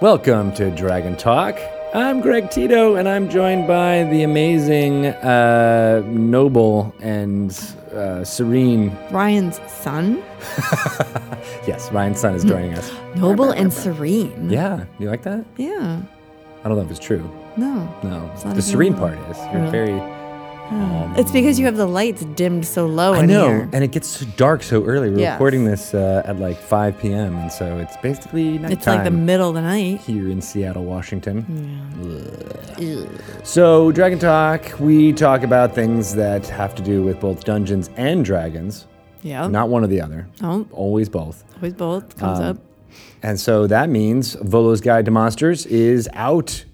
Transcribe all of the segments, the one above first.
Welcome to Dragon Talk. I'm Greg Tito, and I'm joined by the amazing, uh, noble, and uh, serene. Ryan's son, Yes, Ryan's son is joining us. noble and serene. Yeah, you like that? Yeah. I don't know if it's true. No. No, not the serene part is. You're Really? very. It's because you have the lights dimmed so low I in know, here. and it gets so dark so early. We're Yes. recording this uh, at like 5 p.m., and so it's basically nighttime It's like the middle of the night. here in Seattle, Washington. Ugh. So, Dragon Talk, we talk about things that have to do with both Dungeons and Dragons, Yeah. not one or the other, Oh, always both. always both comes Um, up. And so that means Volo's Guide to Monsters is out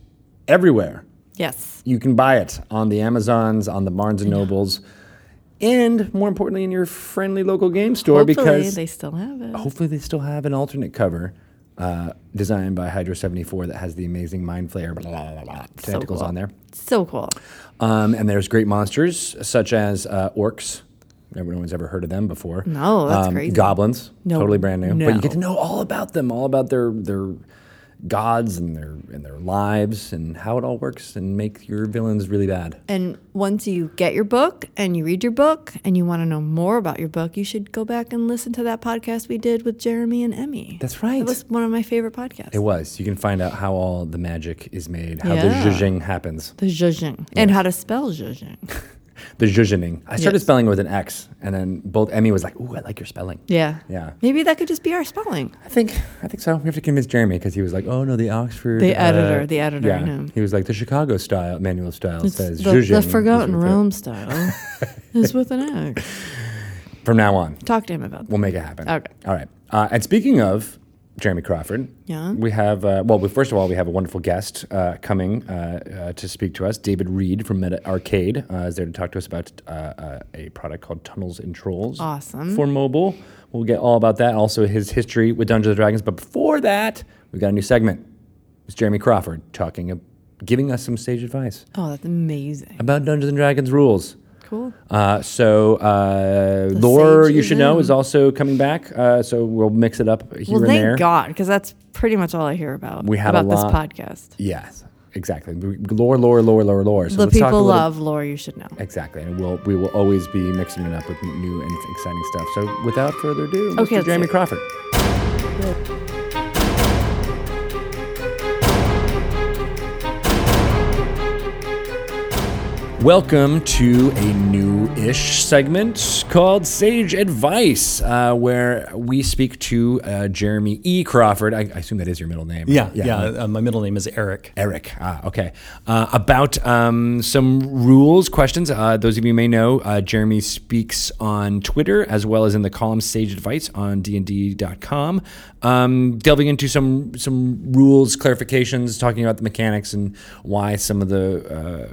everywhere. Yes. You can buy it on the Amazons, on the Barnes and Nobles, and more importantly, in your friendly local game store Hopefully because they still have it. hopefully they still have an alternate cover uh, designed by Hydro 74 that has the amazing Mind Flayer blah, blah, blah, blah, tentacles cool. on there. So cool. Um, and there's great monsters such as uh, orcs. Everyone's ever heard of them before. No, that's Um, crazy. Goblins, No, totally brand new. But you get to know all about them, all about their their gods and their and their lives and how it all works, and make your villains really bad. And once you get your book and you read your book and you want to know more about your book, you should go back and listen to that podcast we did with Jeremy and Emmy. That's right. It was one of my favorite podcasts. It was. You can find out how all the magic is made, how Yeah. the zhuzhing happens, the zhuzhing. And how to spell zhuzhing. the zhuzhening. I started Yes. spelling with an X, and then both Emmy was like, "Ooh, I like your spelling." Yeah. Yeah. Maybe that could just be our spelling. I think I think so. We have to convince Jeremy because he was like, "Oh no, the Oxford." The uh, editor, the editor, Yeah, he was like the Chicago style manual style It's says the, zhuzhing the Forgotten with it." Style is with an X. From now on, Talk to him about that. we'll make it happen. Okay. All right. Uh, and speaking of Jeremy Crawford, Yeah. we have uh, well, we, first of all, we have a wonderful guest uh, coming uh, uh, to speak to us. David Reed from Meta Arcade uh, is there to talk to us about uh, uh, a product called Tunnels and Trolls. Awesome. For mobile, we'll get all about that. Also, his history with Dungeons and Dragons. But before that, we've got a new segment. It's Jeremy Crawford talking, giving us some sage advice Oh, that's amazing. about Dungeons and Dragons rules. Cool. Uh, so uh, lore, you should know, is also coming back. Uh, so we'll mix it up here Well, and thank there. God, because that's pretty much all I hear about We had a about this podcast. Yes, exactly. Lore, lore, lore, lore, lore. So the let's talk a people love lore, you should know. Exactly, and we'll we will always be mixing it up with new and exciting stuff. So without further ado, Mr. Okay, let's hear Jeremy it. Welcome to a new-ish segment called Sage Advice, uh, where we speak to uh, Jeremy E. Crawford. I, I assume that is your middle name. Yeah, yeah. Uh, my middle name is Eric. Eric. Ah, okay. Uh, about um, some rules, questions. Uh, those of you may know, uh, Jeremy speaks on Twitter as well as in the column Sage Advice on dnd.com, um, delving into some some rules, clarifications, talking about the mechanics and why some of the uh,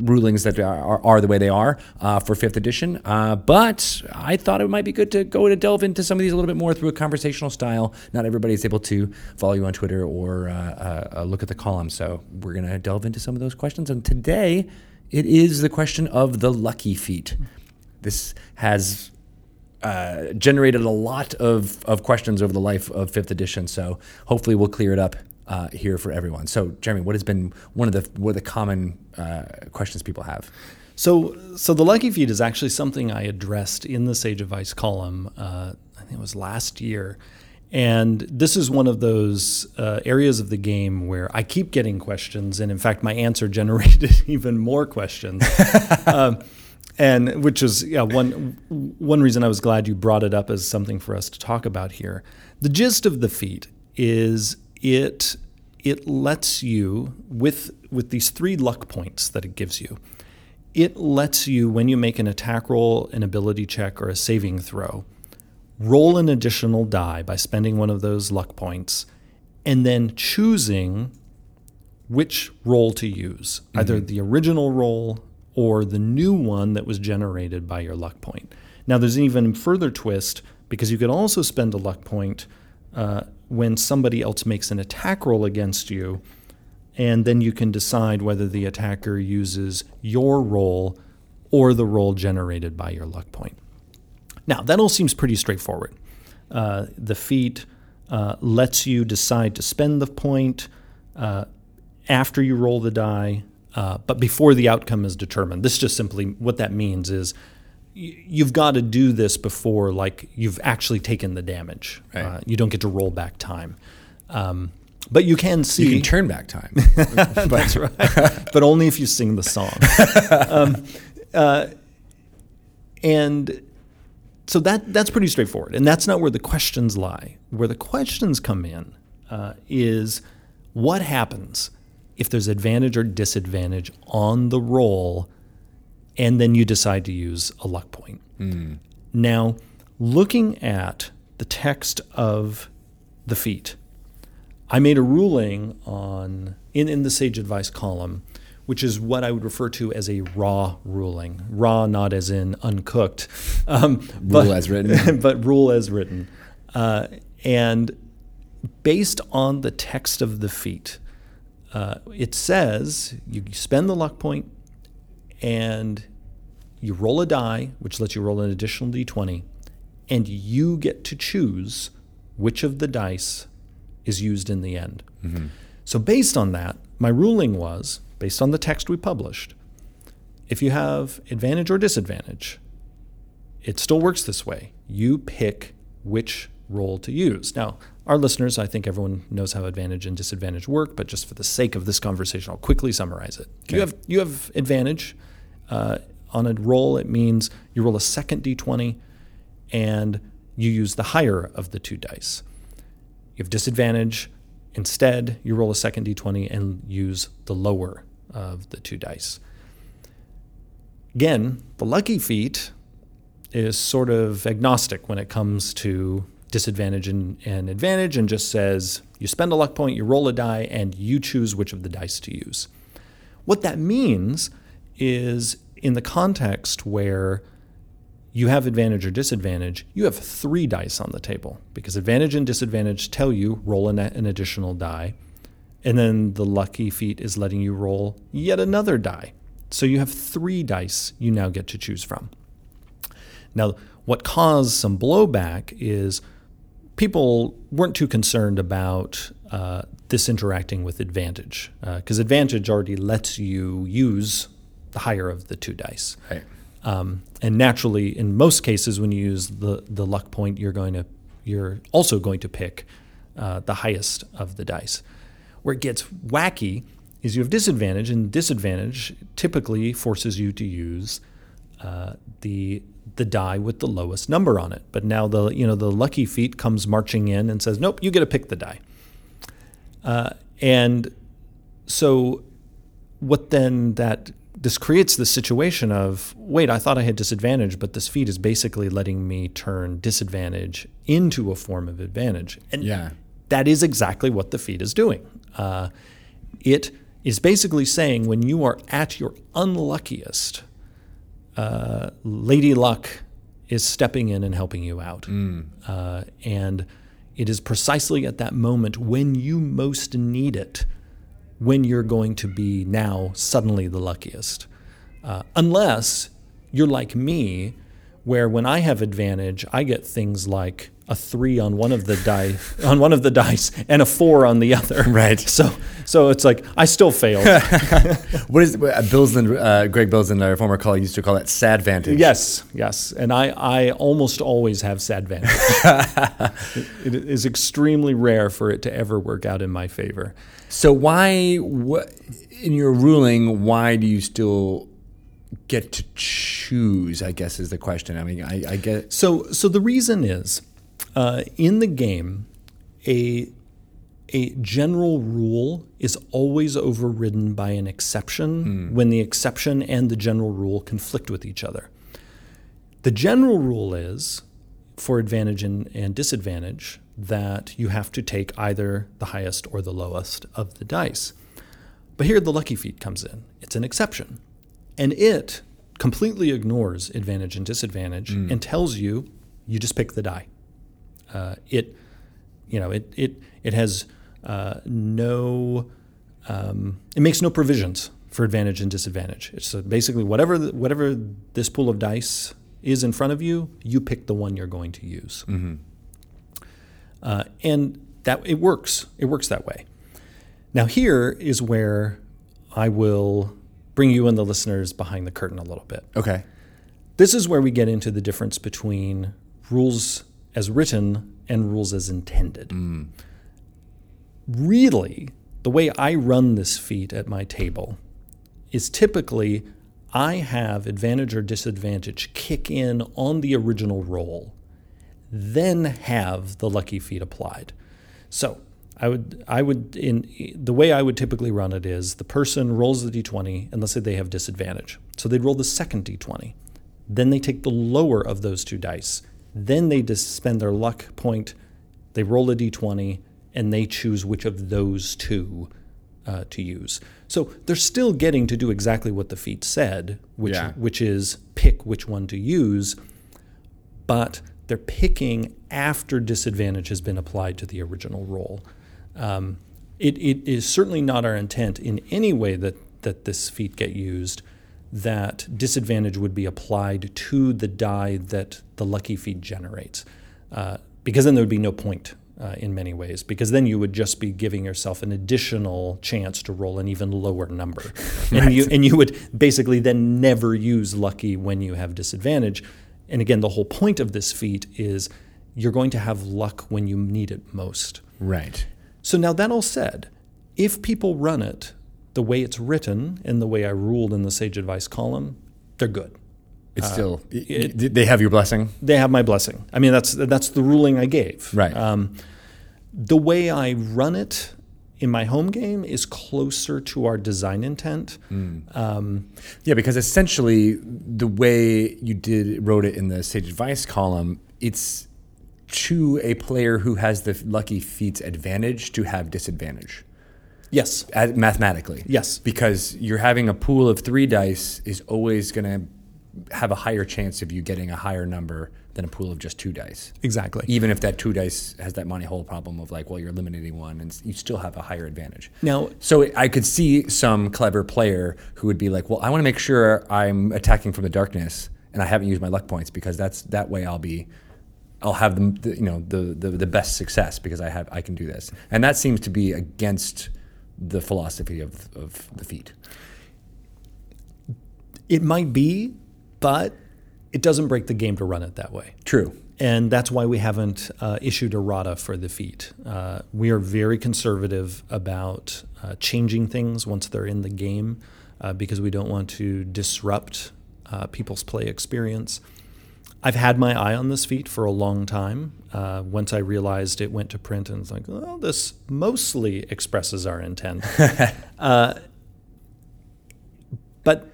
rulings that are, are, the way they are uh, for fifth edition. Uh, but I thought it might be good to go to delve into some of these a little bit more through a conversational style. Not everybody is able to follow you on Twitter or uh, uh, look at the column. So we're to delve into some of those questions. And today it is the question of the lucky feat. This has uh, generated a lot of, of questions over the life of fifth edition. So hopefully we'll clear it up uh, here for everyone. So Jeremy, what has been one of the what are the common uh, questions people have? So, so the lucky feat is actually something I addressed in the Sage Advice column. Uh, I think it was last year, and this is one of those uh, areas of the game where I keep getting questions, and in fact, my answer generated even more questions. um, and which is yeah, one one reason I was glad you brought it up as something for us to talk about here. The gist of the feat is it it lets you with with these three luck points that it gives you. It lets you when you make an attack roll, an ability check, or a saving throw, roll an additional die by spending one of those luck points, and then choosing which roll to use, either mm-hmm. the original roll or the new one that was generated by your luck point. Now, there's an even further twist because you could also spend a luck point uh, when somebody else makes an attack roll against you, and then you can decide whether the attacker uses your roll or the roll generated by your luck point. Now, that all seems pretty straightforward. Uh, the feat uh, lets you decide to spend the point uh, after you roll the die, uh, but before the outcome is determined. This just simply what that means is you've got to do this before like you've actually taken the damage. Right. Uh, you don't get to roll back time. Um, but you can see You can turn back time. that's right. but only if you sing the song. um, uh, and so that that's pretty straightforward, and that's not where the questions lie. Where the questions come in uh, is what happens if there's advantage or disadvantage on the roll, and then you decide to use a luck point. Now, looking at the text of the feat, I made a ruling on in, in the sage advice column, which is what I would refer to as a raw ruling. Raw, not as in uncooked, um, Rule as written. but rule as written. Uh, and based on the text of the feat, uh, it says you spend the luck point and you roll a die, which lets you roll an additional d20, and you get to choose which of the dice is used in the end. So, based on that, my ruling was based on the text we published if you have advantage or disadvantage, it still works this way. You pick which roll to use. Now, our listeners, I think everyone knows how advantage and disadvantage work, but just for the sake of this conversation, I'll quickly summarize it. You have you have advantage uh, on a roll. It means you roll a second d20, and you use the higher of the two dice. You have disadvantage. Instead, you roll a second d20 and use the lower of the two dice. Again, the lucky feat is sort of agnostic when it comes to disadvantage and, and advantage and just says you spend a luck point, you roll a die, and you choose which of the dice to use. What that means is in the context where you have advantage or disadvantage, you have three dice on the table because advantage and disadvantage tell you roll an, an additional die. And then the lucky feat is letting you roll yet another die. So you have three dice you now get to choose from. Now, what caused some blowback is people weren't too concerned about uh, this interacting with advantage because advantage already lets you use the higher of the two dice. Right. Um, and naturally, in most cases, when you use the, the luck point, you're going to you're also going to pick uh, the highest of the dice. Where it gets wacky is you have disadvantage, and disadvantage typically forces you to use uh, the the die with the lowest number on it. But now the you know the lucky feat comes marching in and says, "Nope, you get to pick the die." Uh, and so, what then that this creates the situation of wait, I thought I had disadvantage, but this feat is basically letting me turn disadvantage into a form of advantage. And Yeah. that is exactly what the feat is doing. Uh, it is basically saying when you are at your unluckiest, uh, Lady Luck is stepping in and helping you out. Uh, and it is precisely at that moment when you most need it when you're going to be now suddenly the luckiest. Uh, unless you're like me, where when I have advantage, I get things like a three on one of the die on one of the dice and a four on the other. Right. So so it's like I still failed. What is uh, Bilsland? Uh, Greg Bilsland, our former colleague, used to call that sad vantage. Yes, yes, and I, I almost always have sad vantage. it, it is extremely rare for it to ever work out in my favor. So why, what, in your ruling, why do you still get to choose? I guess is the question. I mean, I, I get. So so the reason is, uh, in the game, a a general rule is always overridden by an exception when the exception and the general rule conflict with each other. The general rule is for advantage and, and disadvantage that you have to take either the highest or the lowest of the dice. But here the lucky feat comes in. It's an exception. And it completely ignores advantage and disadvantage and tells you you just pick the die. Uh, it, you know, it it it has uh, no, um, it makes no provisions for advantage and disadvantage. It's uh, basically whatever the, whatever this pool of dice is in front of you, you pick the one you're going to use. uh, and that it works. It works that way. Now here is where I will bring you and the listeners behind the curtain a little bit. Okay. This is where we get into the difference between rules as written and rules as intended. Really, the way I run this feat at my table is typically I have advantage or disadvantage kick in on the original roll, then have the lucky feat applied. So I would I would in the way I would typically run it is the person rolls the d20 and let's say they have disadvantage. So they'd roll the second d20. Then they take the lower of those two dice. Then they just spend their luck point. They roll a d20 and they choose which of those two uh, to use. So they're still getting to do exactly what the feat said, which Yeah. which is pick which one to use, but they're picking after disadvantage has been applied to the original roll. Um, it, it is certainly not our intent in any way that, that this feat get used that disadvantage would be applied to the die that the lucky feat generates, uh, because then there would be no point uh, in many ways, because then you would just be giving yourself an additional chance to roll an even lower number, and you and you would basically then never use lucky when you have disadvantage. And again, the whole point of this feat is you're going to have luck when you need it most. Right. So now that all said, if people run it the way it's written and the way I ruled in the sage advice column, they're good. It's still y- y- they have your blessing. They have my blessing. I mean, that's that's the ruling I gave. Right. Um, the way I run it in my home game is closer to our design intent. Um, Yeah, because essentially the way you did wrote it in the sage advice column, it's to a player who has the lucky feats advantage to have disadvantage yes. uh, mathematically. Yes. because you're having a pool of three dice is always going to have a higher chance of you getting a higher number than a pool of just two dice. Exactly. Even if that two dice has that Monty Hall problem of like, well, you're eliminating one, and you still have a higher advantage. Now, So I could see some clever player who would be like, "Well, I want to make sure I'm attacking from the darkness, and I haven't used my luck points because that's that way I'll be, I'll have the, the you know the, the the best success because I have I can do this." And that seems to be against the philosophy of of the feat. it might be, but it doesn't break the game to run it that way. True. And that's why we haven't uh, issued a errata for the feat. Uh, we are very conservative about uh, changing things once they're in the game uh, because we don't want to disrupt uh, people's play experience. I've had my eye on this feat for a long time. Uh, once I realized it went to print, and it's like, well, this mostly expresses our intent. Uh, but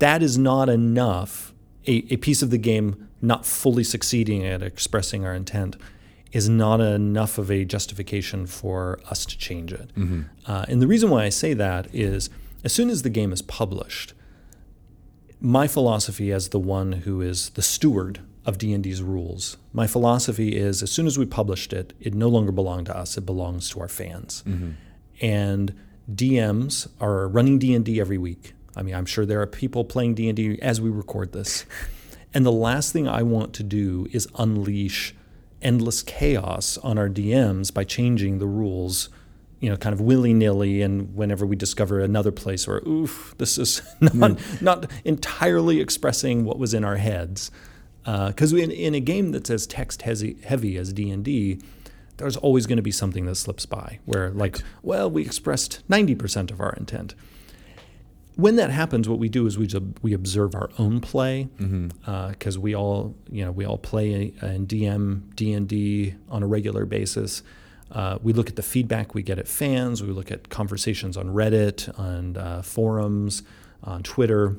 that is not enough. A, a piece of the game not fully succeeding at expressing our intent is not enough of a justification for us to change it. Uh, and the reason why I say that is as soon as the game is published, my philosophy as the one who is the steward of D&D's rules, my philosophy is as soon as we published it, it no longer belonged to us, it belongs to our fans. Mm-hmm. And DMs are running D&D every week. I mean, I'm sure there are people playing D&D as we record this. And the last thing I want to do is unleash endless chaos on our DMs by changing the rules, you know, kind of willy nilly. And whenever we discover another place where, oof, this is not, hmm. not entirely expressing what was in our heads. Uh, because in, in a game that's as text heavy, heavy as D&D, there's always going to be something that slips by where, like, well, we expressed 90% of our intent when that happens, what we do is we just, we observe our own play mm-hmm. uh, because we all you know we all play in DM D and D on a regular basis. Uh, we look at the feedback we get at fans. We look at conversations on Reddit, on uh, forums, on Twitter,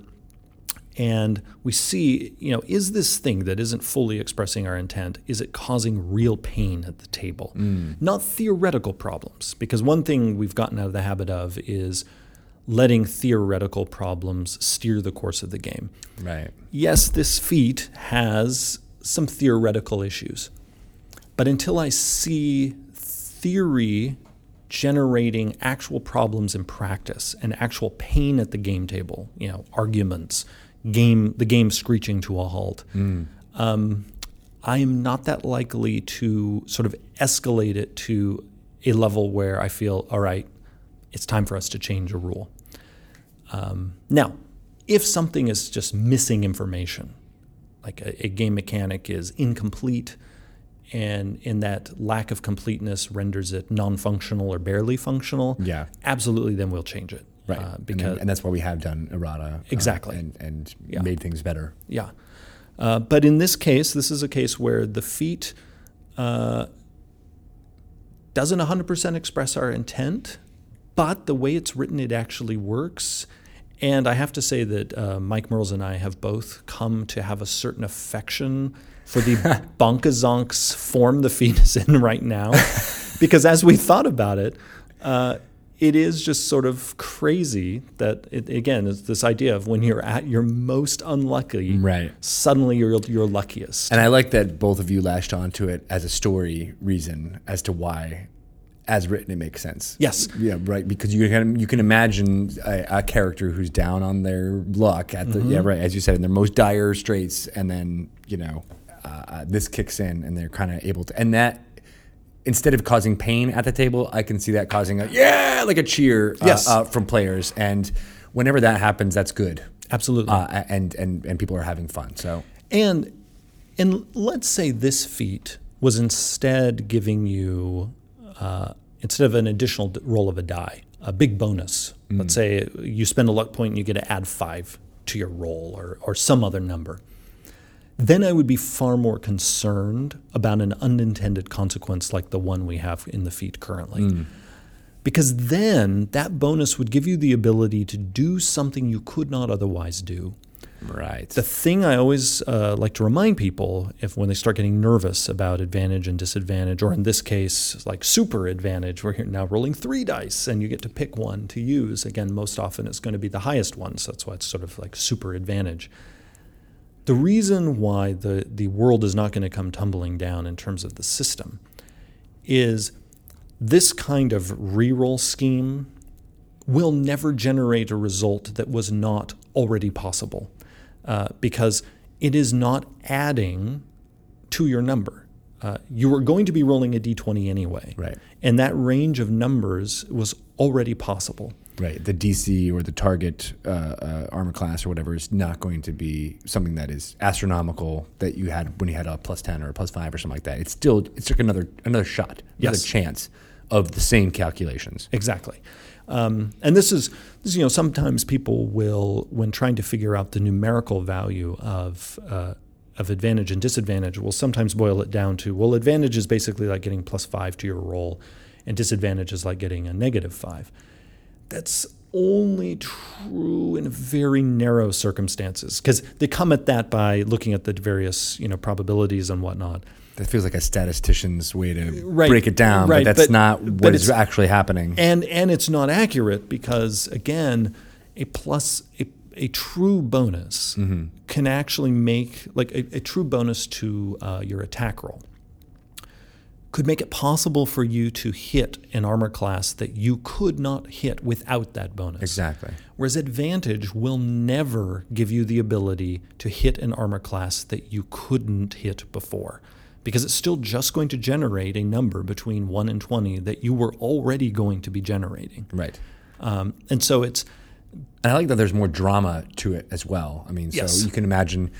and we see you know is this thing that isn't fully expressing our intent is it causing real pain at the table, not theoretical problems? Because one thing we've gotten out of the habit of is letting theoretical problems steer the course of the game. Right. Yes, this feat has some theoretical issues, but until I see theory generating actual problems in practice and actual pain at the game table, you know, arguments, game the game screeching to a halt, um, I am not that likely to sort of escalate it to a level where I feel, all right, it's time for us to change a rule. Um, now, if something is just missing information, like a, a game mechanic is incomplete, and in that lack of completeness renders it non-functional or barely functional, Yeah. absolutely, then we'll change it. Right. Uh, and, because then- and that's why we have done errata. uh, Exactly. and and Yeah. made things better. Yeah. Uh, but in this case, this is a case where the feat uh, doesn't 100% express our intent, but the way it's written, it actually works. And I have to say that uh, Mike Mearls and I have both come to have a certain affection for the bonkazonks form the fetus in right now. because as we thought about it, uh, it is just sort of crazy that, it, again, it's this idea of when you're at your most unlucky, Right. suddenly you're, you're luckiest. And I like that both of you lashed onto it as a story reason as to why, as written, it makes sense. Yes. Yeah, right. Because you can you can imagine a, a character who's down on their luck at the yeah right as you said in their most dire straits, and then you know uh, uh, this kicks in and they're kind of able to and that. Instead of causing pain at the table, I can see that causing a yeah, like a cheer uh, Yes. uh, from players. And whenever that happens, that's good. Absolutely. Uh, and and and people are having fun. So And and let's say this feat was instead giving you uh, instead of an additional roll of a die, a big bonus. Let's say you spend a luck point and you get to add five to your roll or or some other number. Then I would be far more concerned about an unintended consequence like the one we have in the feat currently. Because then that bonus would give you the ability to do something you could not otherwise do. right. The thing I always uh, like to remind people if when they start getting nervous about advantage and disadvantage, or in this case, like super advantage, you're now rolling three dice and you get to pick one to use. Again, most often it's going to be the highest one, so that's why it's sort of like super advantage. The reason why the, the world is not going to come tumbling down in terms of the system is this kind of reroll scheme will never generate a result that was not already possible uh, because it is not adding to your number. Uh, you were going to be rolling a d20 anyway. Right. And that range of numbers was already possible. Right. The DC or the target uh, uh, armor class or whatever is not going to be something that is astronomical that you had when you had a plus ten or a plus five or something like that. It's still it's like another another shot, another Yes. chance of the same calculations. Exactly. Um, and this is, this, you know, sometimes people will, when trying to figure out the numerical value of, uh, of advantage and disadvantage, will sometimes boil it down to, well, advantage is basically like getting plus five to your roll, and disadvantage is like getting a negative five. That's only true in very narrow circumstances because they come at that by looking at the various, you know, probabilities and whatnot. That feels like a statistician's way to Right. break it down, Right, but that's but- not but what is actually happening. and and it's not accurate because again a plus a, a true bonus can actually make like a, a true bonus to uh, your attack roll could make it possible for you to hit an armor class that you could not hit without that bonus exactly. Whereas advantage will never give you the ability to hit an armor class that you couldn't hit before. Because it's still just going to generate a number between 1 and 20 that you were already going to be generating. Right. Um, and so it's, And I like that there's more drama to it as well. I mean, Yes. so you can imagine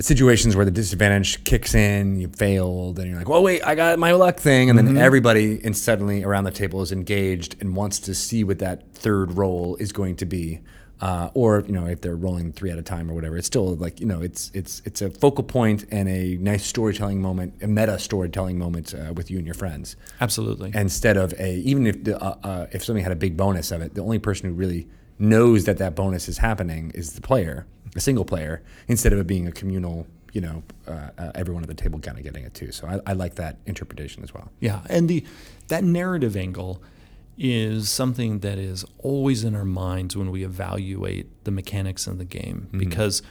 situations where the disadvantage kicks in, you failed, and you're like, "Well, wait, I got my luck thing," and then everybody and suddenly around the table is engaged and wants to see what that third roll is going to be. Uh, or you know, if they're rolling three at a time or whatever, it's still like you know, it's it's it's a focal point and a nice storytelling moment, a meta storytelling moment uh, with you and your friends absolutely. instead of a even if the, uh, uh, if somebody had a big bonus of it, the only person who really knows that that bonus is happening is the player, a single player, instead of it being a communal. You know, uh, uh, everyone at the table kind of getting it too. So I, I like that interpretation as well. Yeah, and the that narrative angle is something that is always in our minds when we evaluate the mechanics of the game because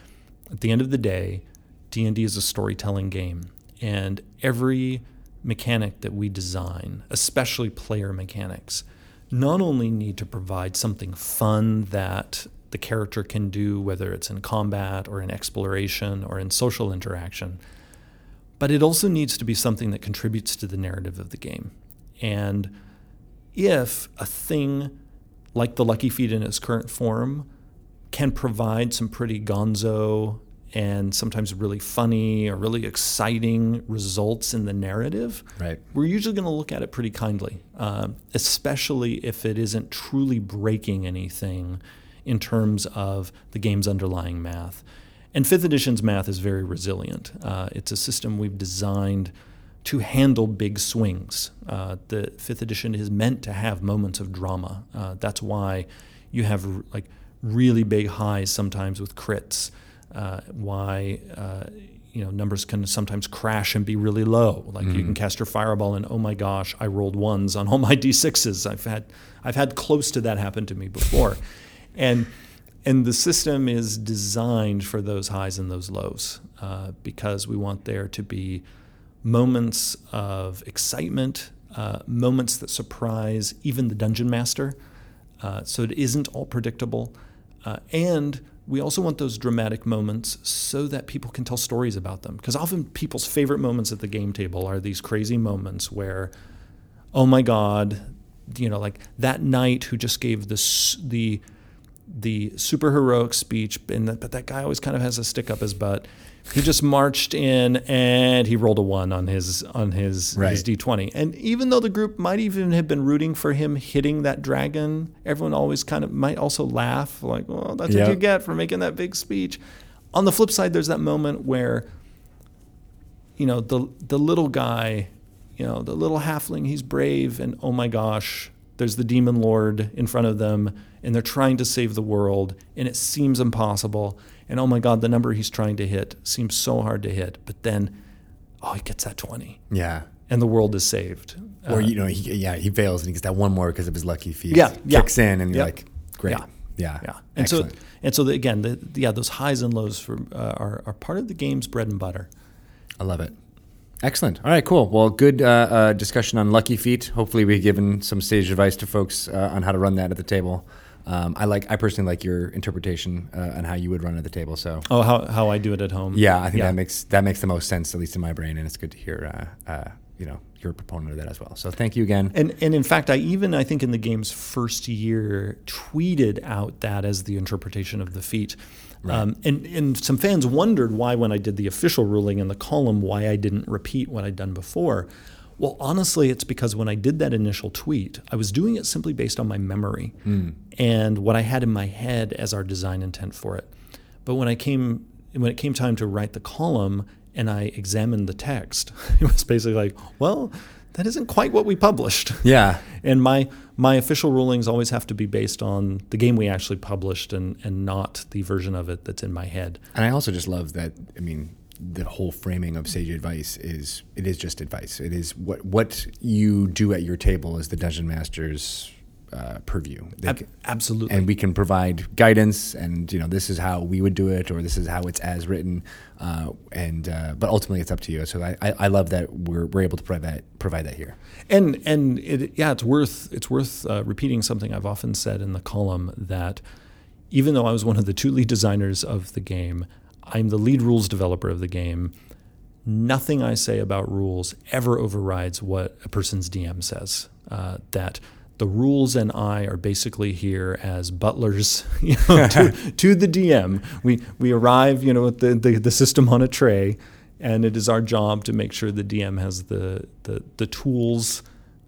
at the end of the day, D&D is a storytelling game and every mechanic that we design, especially player mechanics, not only need to provide something fun that the character can do whether it's in combat or in exploration or in social interaction, but it also needs to be something that contributes to the narrative of the game. And if a thing like the Lucky Feat in its current form can provide some pretty gonzo and sometimes really funny or really exciting results in the narrative, Right. we're usually going to look at it pretty kindly, uh, especially if it isn't truly breaking anything in terms of the game's underlying math. And fifth edition's math is very resilient. Uh, it's a system we've designed to handle big swings. Uh, the fifth edition is meant to have moments of drama. Uh, that's why you have r- like really big highs sometimes with crits. Uh, why uh, you know numbers can sometimes crash and be really low. Like you can cast your fireball and oh my gosh, I rolled ones on all my d6s. I've had I've had close to that happen to me before, and and the system is designed for those highs and those lows uh, because we want there to be moments of excitement, uh, moments that surprise even the dungeon master. Uh, so it isn't all predictable. Uh, and we also want those dramatic moments so that people can tell stories about them. Because often people's favorite moments at the game table are these crazy moments where, oh my God, you know, like that knight who just gave this the the super heroic speech, and that, but that guy always kind of has a stick up his butt. He just marched in and he rolled a one on his on his Right. his d twenty. And even though the group might even have been rooting for him hitting that dragon, everyone always kind of might also laugh like, "Well, that's Yeah. what you get for making that big speech." On the flip side, there's that moment where you know the the little guy, you know the little halfling, he's brave, and oh my gosh, there's the demon lord in front of them, and they're trying to save the world, and it seems impossible, and oh my god, the number he's trying to hit seems so hard to hit, but then, oh, he gets that twenty, Yeah. and the world is saved. Or Uh, you know, he, yeah, he fails and he gets that one more because of his lucky feat. Yeah, yeah. kicks in and you're Yep. like, great, Yeah. yeah, yeah, and Excellent. so and so the, again, the, yeah, those highs and lows for uh, are are part of the game's bread and butter. I love it. Excellent. All right, cool. Well, good uh, uh, discussion on Lucky Feat. Hopefully, we've given some sage advice to folks uh, on how to run that at the table. Um, I like, I personally like your interpretation uh, on how you would run at the table. So, Oh, how how I do it at home? yeah, I think Yeah. that makes that makes the most sense, at least in my brain, and it's good to hear. Uh, uh, you know, you're a proponent of that as well. So, thank you again. And and in fact, I even I think in the game's first year tweeted out that as the interpretation of the feat. Um, and and some fans wondered why when I did the official ruling in the column why I didn't repeat what I'd done before. Well, honestly, it's because when I did that initial tweet, I was doing it simply based on my memory hmm. and what I had in my head as our design intent for it. But when I came when it came time to write the column and I examined the text, it was basically like, well, that isn't quite what we published. Yeah, And my my official rulings always have to be based on the game we actually published and, and not the version of it that's in my head. And I also just love that. I mean, the whole framing of sage advice is it is just advice. It is what what you do at your table is the dungeon master's uh, purview. They Ab- absolutely. and we can provide guidance, and you know this is how we would do it, or this is how it's as written. Uh, and uh, but ultimately, it's up to you. So I, I, I love that we're, we're able to provide that provide that here. and and it, yeah, it's worth it's worth uh, repeating something I've often said in the column that even though I was one of the two lead designers of the game, I'm the lead rules developer of the game. Nothing I say about rules ever overrides what a person's DM says. Uh, that the rules and I are basically here as butlers you know, to, to the DM. We we arrive, you know, with the, the, the system on a tray, and it is our job to make sure the DM has the the, the tools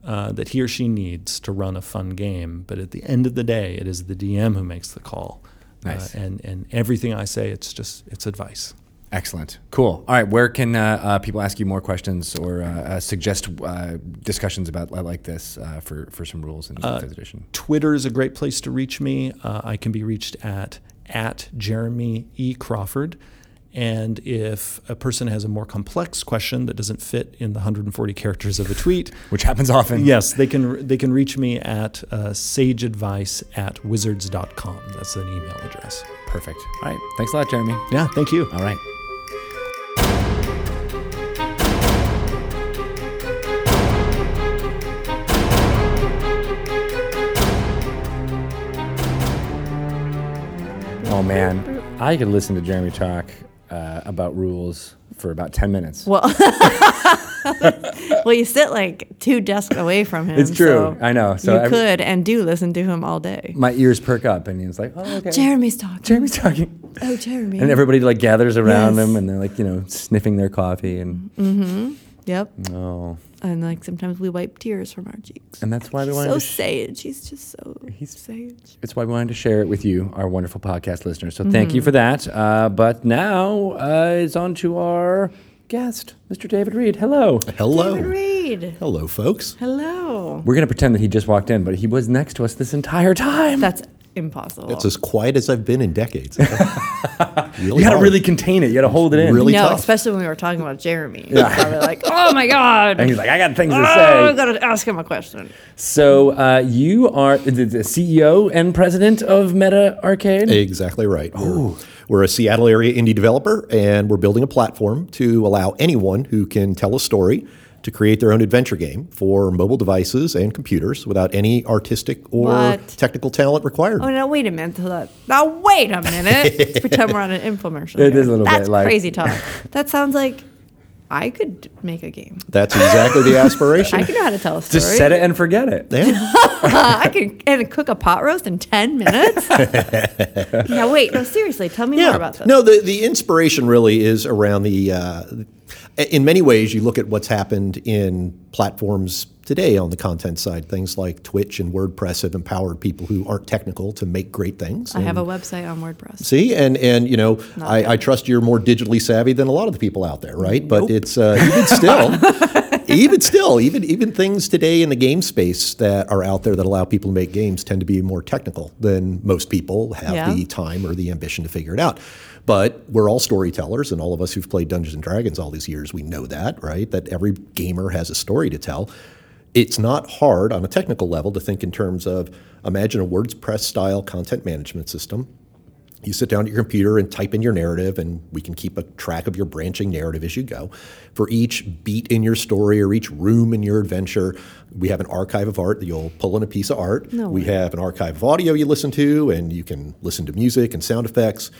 uh, that he or she needs to run a fun game. But at the end of the day, it is the DM who makes the call. Nice. Uh, and and everything I say, it's just it's advice. Excellent, cool. All right, where can uh, uh, people ask you more questions or uh, uh, suggest uh, discussions about like this uh, for for some rules in Uh, fifth edition? Twitter is a great place to reach me. Uh, I can be reached at at Jeremy E Crawford. And if a person has a more complex question that doesn't fit in the 140 characters of a tweet, Which happens often. yes, they can they can reach me at uh, sageadvice at wizards.com. That's an email address. Perfect. All right. Thanks a lot, Jeremy. Yeah, thank you. All right. Oh man, I could listen to Jeremy talk uh, about rules for about ten minutes. Well, well, you sit like two desks away from him. It's true. so I know. So you every- could and do listen to him all day. My ears perk up, and he's like, "Oh, okay." Jeremy's talking. Jeremy's talking. oh, Jeremy. And everybody like gathers around Yes. him, and they're like, you know, sniffing their coffee, and Yep. No. And like sometimes we wipe tears from our cheeks. and that's why we He's wanted so to. Sh- sage. He's just so He's- sage. it's why we wanted to share it with you, our wonderful podcast listeners. So thank you for that. Uh, but now uh, it's on to our guest, Mr. David Reed. Hello. Hello. David Reed. Hello, folks. Hello. We're gonna pretend that he just walked in, but he was next to us this entire time. That's impossible. It's as quiet as I've been in decades. really you had to really contain it. You had to hold it in. Really no, tough. especially when we were talking about Jeremy. Yeah. Yeah. Probably like, oh my god. And he's like, I got things to Oh, say. I gotta ask him a question. So uh, you are the, the CEO and president of Meta Arcade. Exactly right. We're, we're a Seattle area indie developer, and we're building a platform to allow anyone who can tell a story to create their own adventure game for mobile devices and computers without any artistic or What? technical talent required. Oh no! Wait a minute. Hold. Now wait a minute. Let's pretend we're on an infomercial. It here. is a little That's bit like- crazy talk. That sounds like I could make a game. That's exactly the aspiration. I can know how to tell a story. Just set it and forget it. Yeah. I can and cook a pot roast in ten minutes. now wait. No, seriously. Tell me more about this. No, the, the inspiration really is around the. Uh, in many ways, you look at what's happened in platforms today on the content side. Things like Twitch and WordPress have empowered people who aren't technical to make great things. I have a website on WordPress. See, and and you know, I, I trust you're more digitally savvy than a lot of the people out there, right? But it's uh, even still, even still, even even things today in the game space that are out there that allow people to make games tend to be more technical than most people have Yeah. the time or the ambition to figure it out. But we're all storytellers, and all of us who've played Dungeons and Dragons all these years, we know that, right? That every gamer has a story to tell. It's not hard on a technical level to think in terms of imagine a WordPress style content management system you sit down at your computer and type in your narrative, and we can keep a track of your branching narrative as you go. For each beat in your story or each room in your adventure, we have an archive of art that you'll pull in a piece of art. No we have an archive of audio you listen to, and you can listen to music and sound effects.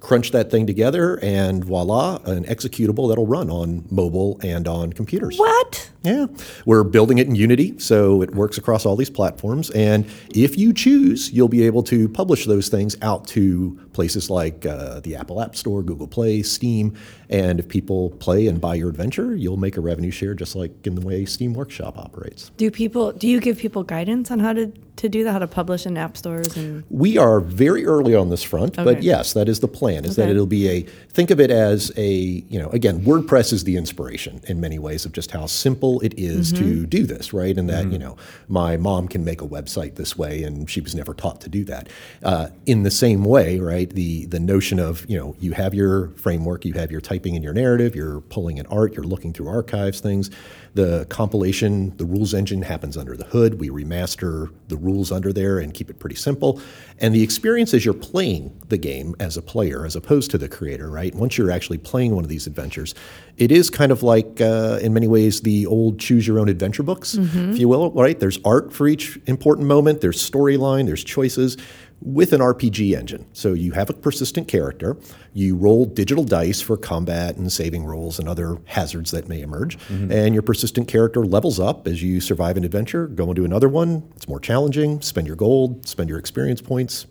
Crunch that thing together, and voila, an executable that'll run on mobile and on computers. What? Yeah, we're building it in Unity, so it works across all these platforms. And if you choose, you'll be able to publish those things out to places like uh, the Apple App Store, Google Play, Steam. And if people play and buy your adventure, you'll make a revenue share, just like in the way Steam Workshop operates. Do people? Do you give people guidance on how to to do that? How to publish in app stores and We are very early on this front, but yes, that is the plan. Is that it'll be a think of it as a you know again WordPress is the inspiration in many ways of just how simple it is Mm-hmm. to do this, right? And that you know my mom can make a website this way, and she was never taught to do that. Uh, in the same way, right? The the notion of you know you have your framework, you have your typing in your narrative, you're pulling in art, you're looking through archives, things. The compilation, the rules engine happens under the hood. We remaster the rules under there and keep it pretty simple. And the experience as you're playing the game as a player, as opposed to the creator, right? Once you're actually playing one of these adventures, it is kind of like, uh, in many ways, the old choose your own adventure books, if you will, right? There's art for each important moment, there's storyline, there's choices with an RPG engine. So you have a persistent character, you roll digital dice for combat and saving rolls and other hazards that may emerge, and your persistent character levels up as you survive an adventure, go into another one, it's more challenging, spend your gold, spend your experience points,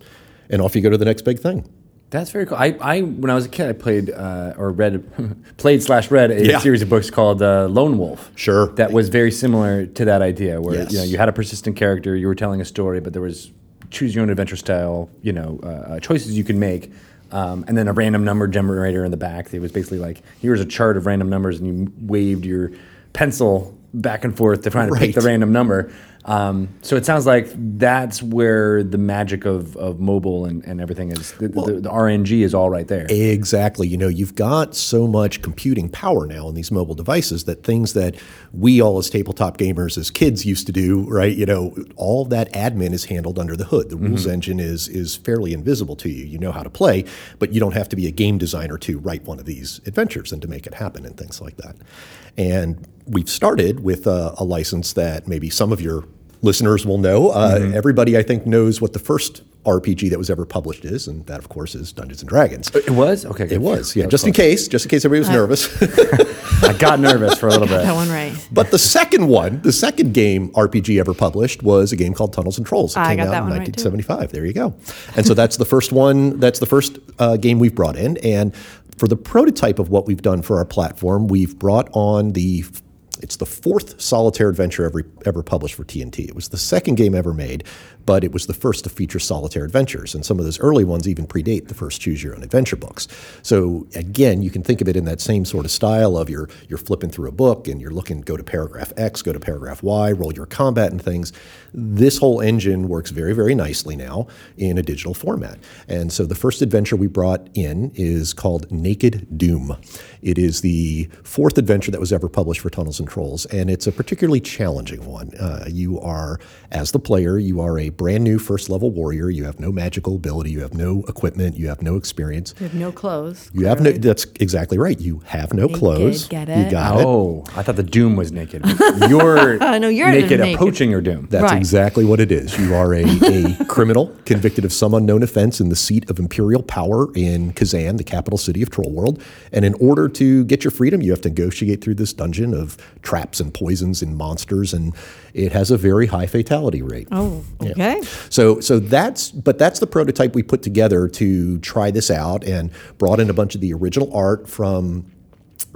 and off you go to the next big thing. That's very cool. I, I when I was a kid, I played uh, or read, played slash read a Yeah. series of books called uh, Lone Wolf. Sure. That was very similar to that idea, where Yes. you know you had a persistent character, you were telling a story, but there was choose your own adventure style, you know, uh, uh, choices you can make. Um, and then a random number generator in the back. It was basically like here's a chart of random numbers, and you waved your pencil back and forth to try to pick the random number. Um, so it sounds like that's where the magic of, of mobile and, and everything is. The, the, the RNG is all right there. Exactly. You know, you've got so much computing power now in these mobile devices that things that we all as tabletop gamers as kids used to do, right? You know, all that admin is handled under the hood. The rules engine is is fairly invisible to you. You know how to play, but you don't have to be a game designer to write one of these adventures and to make it happen and things like that. And we've started with a, a license that maybe some of your listeners will know. Uh, Everybody, I think, knows what the first RPG that was ever published is, and that, of course, is Dungeons and Dragons. It was okay. It was, yeah. Just in case, just in case everybody was nervous. I got nervous for a little bit. That one right. but the second one, the second game RPG ever published was a game called Tunnels and Trolls. It I came got out that in one right, too. 1975. there you go. And so that's the first one. That's the first uh, game we've brought in. And for the prototype of what we've done for our platform, we've brought on the. It's the fourth solitaire adventure ever, ever published for TNT. It was the second game ever made, but it was the first to feature solitaire adventures. And some of those early ones even predate the first Choose Your Own Adventure books. So again, you can think of it in that same sort of style of you're, you're flipping through a book and you're looking, go to paragraph X, go to paragraph Y, roll your combat and things. This whole engine works very, very nicely now in a digital format. And so the first adventure we brought in is called Naked Doom. It is the fourth adventure that was ever published for Tunnels and Trolls, and it's a particularly challenging one. Uh, you are, as the player, you are a brand new first level warrior. You have no magical ability, you have no equipment, you have no experience. You have no clothes. You have no, that's exactly right. You have no clothes. get it? You it? got it. Oh, I thought the Doom was naked. You're no, you're naked, naked. approaching your Doom. That's Right. exactly what it is. You are a, a criminal convicted of some unknown offense in the seat of imperial power in Khazan, the capital city of Troll World. And in order to get your freedom, you have to negotiate through this dungeon of traps and poisons and monsters, and it has a very high fatality rate. Oh, okay. So, so that's but that's the prototype we put together to try this out, and brought in a bunch of the original art from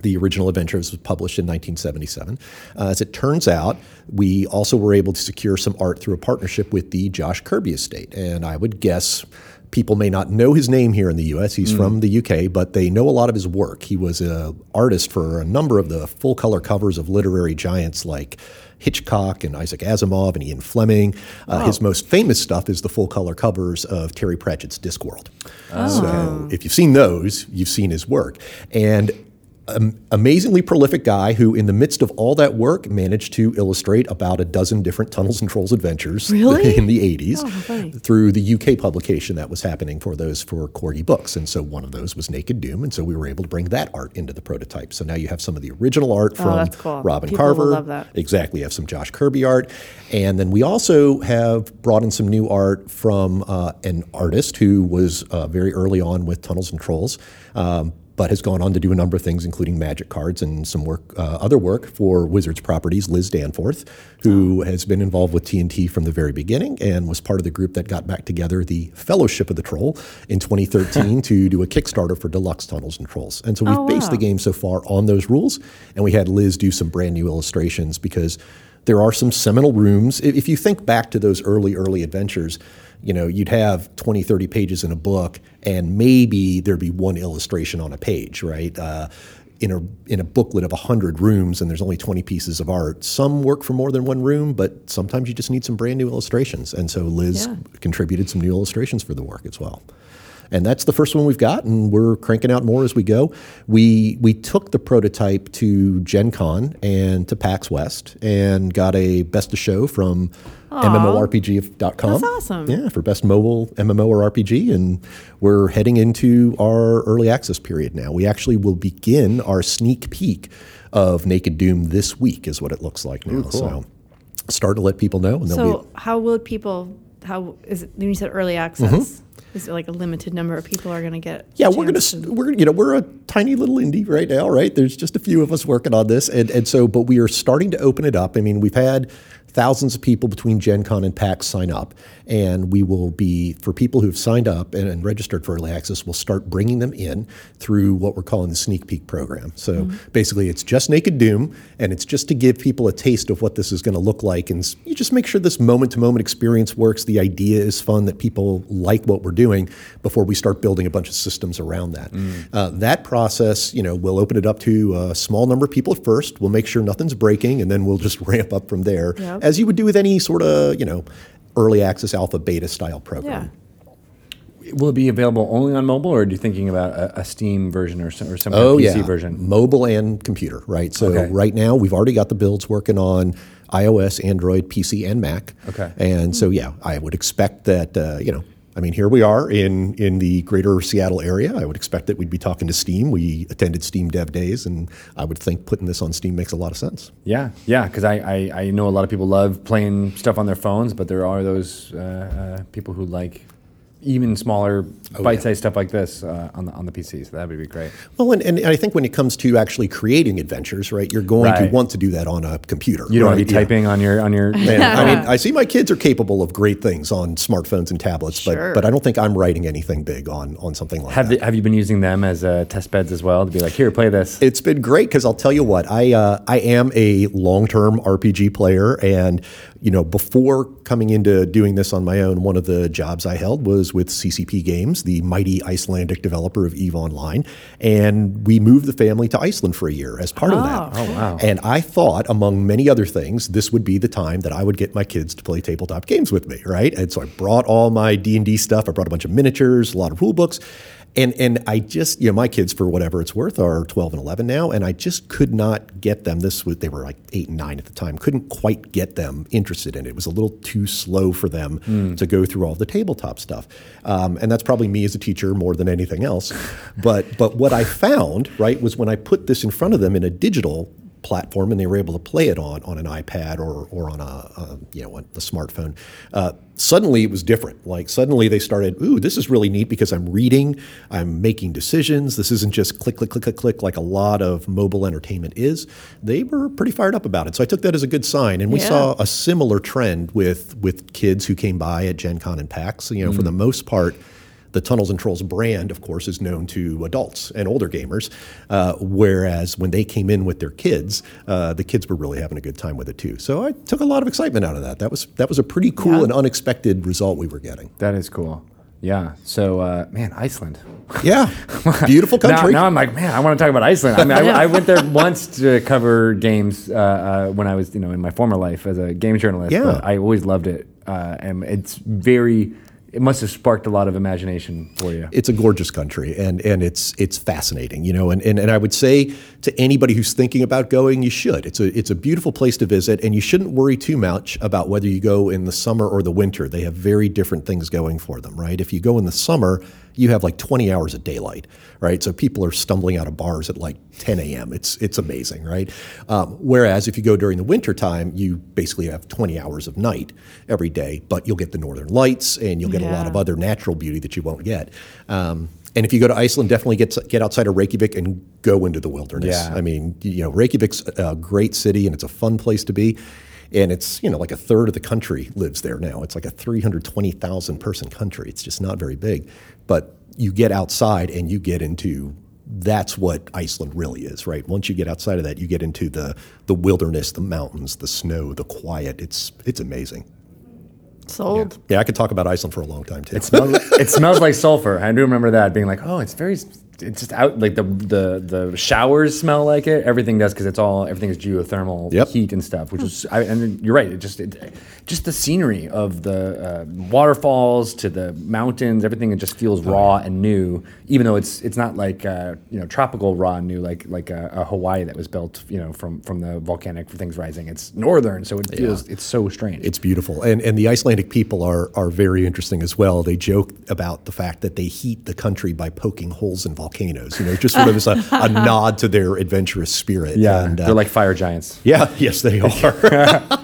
the original Adventures was published in 1977. Uh, as it turns out, we also were able to secure some art through a partnership with the Josh Kirby estate, and I would guess. People may not know his name here in the U.S. He's from the U.K., but they know a lot of his work. He was an artist for a number of the full color covers of literary giants like Hitchcock and Isaac Asimov and Ian Fleming. Uh, His most famous stuff is the full color covers of Terry Pratchett's Discworld. So if you've seen those, you've seen his work. And um, amazingly prolific guy who, in the midst of all that work, managed to illustrate about a dozen different Tunnels and Trolls adventures Really? in the 80s Oh, through the UK publication that was happening for those for Corgi books. And so one of those was Naked Doom. And so we were able to bring that art into the prototype. So now you have some of the original art from Oh, cool. Robin People Carver. love that. Exactly. You have some Josh Kirby art. And then we also have brought in some new art from uh, an artist who was uh, very early on with Tunnels and Trolls. Um, but has gone on to do a number of things, including magic cards and some work, uh, other work for Wizards properties. Liz Danforth, who has been involved with TNT from the very beginning and was part of the group that got back together the Fellowship of the Troll in 2013 to do a Kickstarter for Deluxe Tunnels and Trolls. And so we've Oh, based the game so far on those rules, and we had Liz do some brand new illustrations because there are some seminal rooms. If if you think back to those early, early adventures, you know, you'd have 20, 30 pages in a book, and maybe there'd be one illustration on a page, right? Uh, in a, in a booklet of 100 rooms and there's only 20 pieces of art. Some work for more than one room, but sometimes you just need some brand new illustrations. And so Liz Yeah. contributed some new illustrations for the work as well. And that's the first one we've got, and we're cranking out more as we go. We we took the prototype to Gen Con and to PAX West and got a best of show from MMORPG.com. That's awesome. Yeah, for best mobile MMO or RPG. And we're heading into our early access period now. We actually will begin our sneak peek of Naked Doom this week, is what it looks like now. So start to let people know. And they'll So, be, how will people? How is it? When you said early access, is it like a limited number of people are going to get? Mm-hmm. Yeah, we're gonna chance s- to- we're you know we're a tiny little indie right now, right? There's just a few of us working on this, and and so but we are starting to open it up. I mean, we've had thousands of people between Gen Con and PAX sign up, and we will be for people who've signed up and, and registered for early access. We'll start bringing them in through what we're calling the sneak peek program. So basically, it's just Naked Doom, and it's just to give people a taste of what this is going to look like, and you just make sure this moment to moment experience works. The idea is fun, that people like what we're doing before we start building a bunch of systems around that. Uh, that process, you know, we'll open it up to a small number of people at first. We'll make sure nothing's breaking, and then we'll just ramp up from there, Yep. as you would do with any sort of, you know, early access alpha beta style program. Yeah. Will it be available only on mobile, or are you thinking about a, a Steam version or some, or some kind Oh of PC yeah, version? mobile and computer, right? So Okay. right now we've already got the builds working on iOS, Android, PC, and Mac. Okay. And so yeah, I would expect that uh, you know. I mean, here we are in, in the greater Seattle area. I would expect that we'd be talking to Steam. We attended Steam Dev Days, and I would think putting this on Steam makes a lot of sense. Yeah, yeah, because I, I, I know a lot of people love playing stuff on their phones, but there are those uh, uh, people who like even smaller bite-sized stuff like this uh, on the on the PC. So that would be great. Well, and, and I think when it comes to actually creating adventures, right, you're going Right. to want to do that on a computer. You don't want to be typing on your on your. And, I mean, I see my kids are capable of great things on smartphones and tablets, Sure. but but I don't think I'm writing anything big on on something like Have, that. the, have you been using them as uh, test beds as well to be like, here, play this? It's been great because I'll tell you what I uh, I am a long term RPG player, and you know before coming into doing this on my own, one of the jobs I held was with CCP Games, the mighty Icelandic developer of Eve Online, and we moved the family to Iceland for a year as part of that. Oh. Oh, wow. And I thought, among many other things, this would be the time that I would get my kids to play tabletop games with me, right? And so I brought all my D and D stuff. I brought a bunch of miniatures, a lot of rule books, and and I just, you know, my kids, for whatever it's worth, are 12 and 11 now, and I just could not get them. This was they were like eight and nine at the time. Couldn't quite get them interested in it. It was a little too slow for them to go through all the tabletop stuff, um, and that's probably me as a teacher more than anything else. But but what I found right was when I put this in front of them in a digital platform and they were able to play it on on an iPad or or on a, a you know a, a smartphone. Uh, suddenly it was different. Like suddenly they started, ooh, this is really neat because I'm reading, I'm making decisions. This isn't just click click click click click like a lot of mobile entertainment is. They were pretty fired up about it. So I took that as a good sign, and we Yeah. saw a similar trend with with kids who came by at Gen Con and PAX. You know, for the most part the Tunnels and Trolls brand, of course, is known to adults and older gamers. Uh, whereas when they came in with their kids, uh, the kids were really having a good time with it too. So I took a lot of excitement out of that. That was that was a pretty cool Yeah. and unexpected result we were getting. That is cool. Yeah. So, uh, man, Iceland. Yeah, beautiful country. now I'm like, man, I want to talk about Iceland. I mean, I, I went there once to cover games uh, uh, when I was, you know, in my former life as a game journalist. Yeah. But I always loved it, uh, and it's very. It must have sparked a lot of imagination for you. it's a gorgeous country and and it's it's fascinating you know and, and and I would say to anybody who's thinking about going you should. It's a it's a beautiful place to visit and you shouldn't worry too much about whether you go in the summer or the winter. They have very different things going for them right? If you go in the summer you have like 20 hours of daylight right so people are stumbling out of bars at like 10 a.m it's it's amazing right um, whereas if you go during the winter time you basically have 20 hours of night every day but you'll get the northern lights and you'll get a lot of other natural beauty that you won't get. Um, and if you go to Iceland, definitely get get outside of Reykjavik and go into the wilderness. Yeah. I mean, you know, Reykjavik's a great city and it's a fun place to be. And it's you know like a third of the country lives there now. It's like a three hundred twenty thousand person country. It's just not very big, but you get outside and you get into that's what Iceland really is, right? Once you get outside of that, you get into the the wilderness, the mountains, the snow, the quiet. It's it's amazing. Sold. Yeah, I could talk about Iceland for a long time too. It smells, it smells like sulfur. I do remember that being like, oh, it's very, it's just out like the the the showers smell like it. Everything does because it's all everything is geothermal Yep. heat and stuff. Which is, I, and you're right. It just it, just the scenery of the uh, waterfalls to the mountains, everything it just feels raw and new. Even though it's it's not like uh, you know tropical raw and new like like a, a Hawaii that was built you know from from the volcanic things rising. It's northern, so it feels it's so strange. It's beautiful, and and the Icelandic people are are very interesting as well. They joke about the fact that they heat the country by poking holes in volcanoes. You know, just sort of as a, a nod to their adventurous spirit. yeah, and, uh, they're like fire giants. yeah, yes, they are.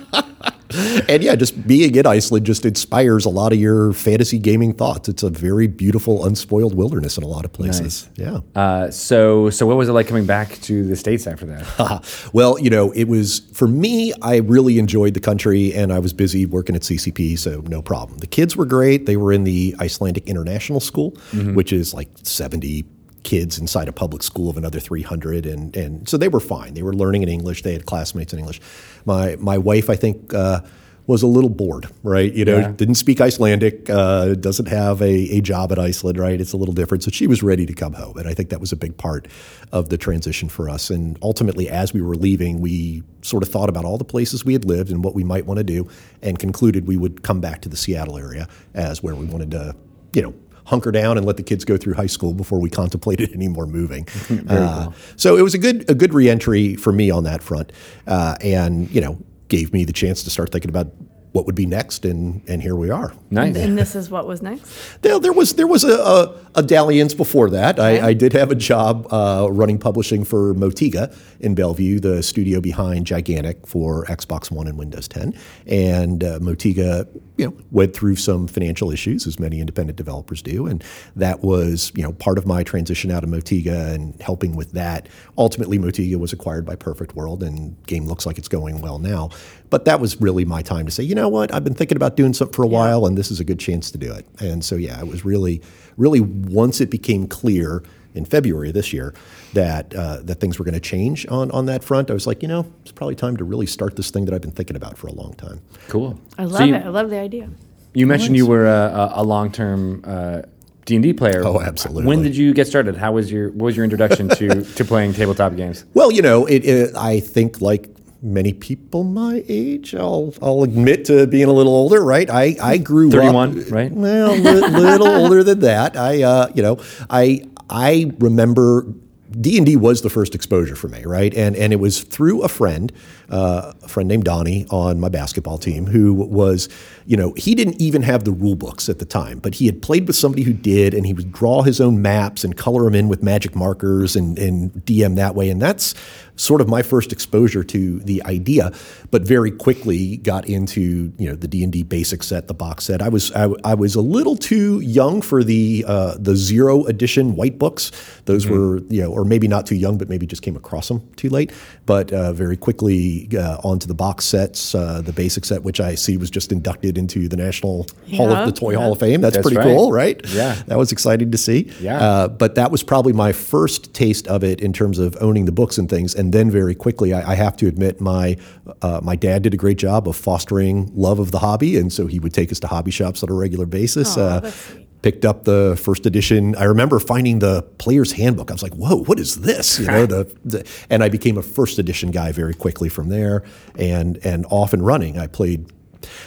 and yeah, just being in Iceland just inspires a lot of your fantasy gaming thoughts. It's a very beautiful, unspoiled wilderness in a lot of places. Yeah. Uh, so, so what was it like coming back to the states after that? well, you know, it was for me, I really enjoyed the country and I was busy working at CCP, so no problem. The kids were great. They were in the Icelandic International School, which is like 70 kids inside a public school of another 300 and and so they were fine. They were learning in English. They had classmates in English. My my wife, I think uh, was a little bored, right? You know, Yeah. didn't speak Icelandic, uh, doesn't have a, a job at Iceland, right? It's a little different. So she was ready to come home. And I think that was a big part of the transition for us. And ultimately, as we were leaving, we sort of thought about all the places we had lived and what we might want to do and concluded we would come back to the Seattle area as where we wanted to, you know, hunker down and let the kids go through high school before we contemplated any more moving. Uh, So it was a good a good reentry for me on that front, uh, and you know gave me the chance to start thinking about what would be next, and and here we are. Nice. And this is what was next. There, there was there was a, a, a dalliance before that. I, I did have a job uh, running publishing for Motiga in Bellevue, the studio behind Gigantic for Xbox One and Windows 10. And uh, Motiga, you know, went through some financial issues, as many independent developers do, and that was you know part of my transition out of Motiga and helping with that. Ultimately, Motiga was acquired by Perfect World, and game looks like it's going well now. But that was really my time to say, you know what, I've been thinking about doing something for a while, and this is a good chance to do it. And so, yeah, it was really, really once it became clear in February of this year that uh, that things were going to change on on that front, I was like, you know, it's probably time to really start this thing that I've been thinking about for a long time. Cool. I So love you, it. I love the idea. You mentioned you were a, a, a long-term uh, D&D player. Oh, absolutely. When did you get started? How was your what was your introduction to, to playing tabletop games? Well, you know, it, it, I think like many people my age, I'll I'll admit to being a little older, right? I I grew 31, up, right? Well, a li- little older than that. I uh, you know, I I remember D and D was the first exposure for me, right? And and it was through a friend, uh, a friend named Donnie on my basketball team, who was, you know, he didn't even have the rule books at the time, but he had played with somebody who did, and he would draw his own maps and color them in with magic markers and and DM that way, and that's sort of my first exposure to the idea, but very quickly got into you know the D and D basic set, the box set. I was I, I was a little too young for the uh, the zero edition white books. Those were you know, or maybe not too young, but maybe just came across them too late. But uh, very quickly uh, onto the box sets, uh, the basic set, which I see was just inducted into the National Hall of the Toy yeah. Hall of Fame. That's, That's pretty right. cool, right? Yeah. that was exciting to see. Yeah. Uh, but that was probably my first taste of it in terms of owning the books and things. And then very quickly, I, I have to admit, my uh, my dad did a great job of fostering love of the hobby, and so he would take us to hobby shops on a regular basis. Aw, uh, that's sweet. Picked up the first edition. I remember finding the player's handbook. I was like, "Whoa, what is this?" You know, the, the and I became a first edition guy very quickly from there, and and off and running. I played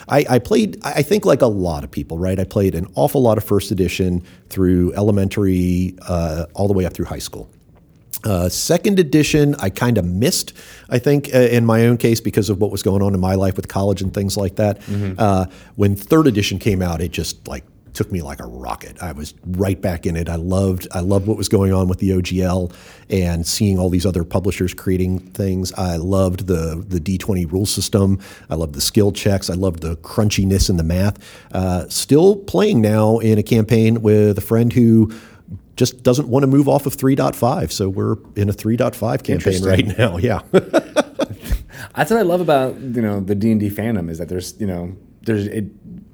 I, I played, I think, like a lot of people, right? I played an awful lot of first edition through elementary uh, all the way up through high school. Uh, second edition, I kind of missed, I think, uh, in my own case because of what was going on in my life with college and things like that. Uh, when third edition came out, it just like took me like a rocket. I was right back in it. I loved, I loved what was going on with the OGL and seeing all these other publishers creating things. I loved the the D20 rule system. I loved the skill checks. I loved the crunchiness in the math. Uh, still playing now in a campaign with a friend who just doesn't want to move off of 3.5. So we're in a 3.5 campaign right now. Yeah. That's what I love about you know the D and D fandom is that there's you know there's it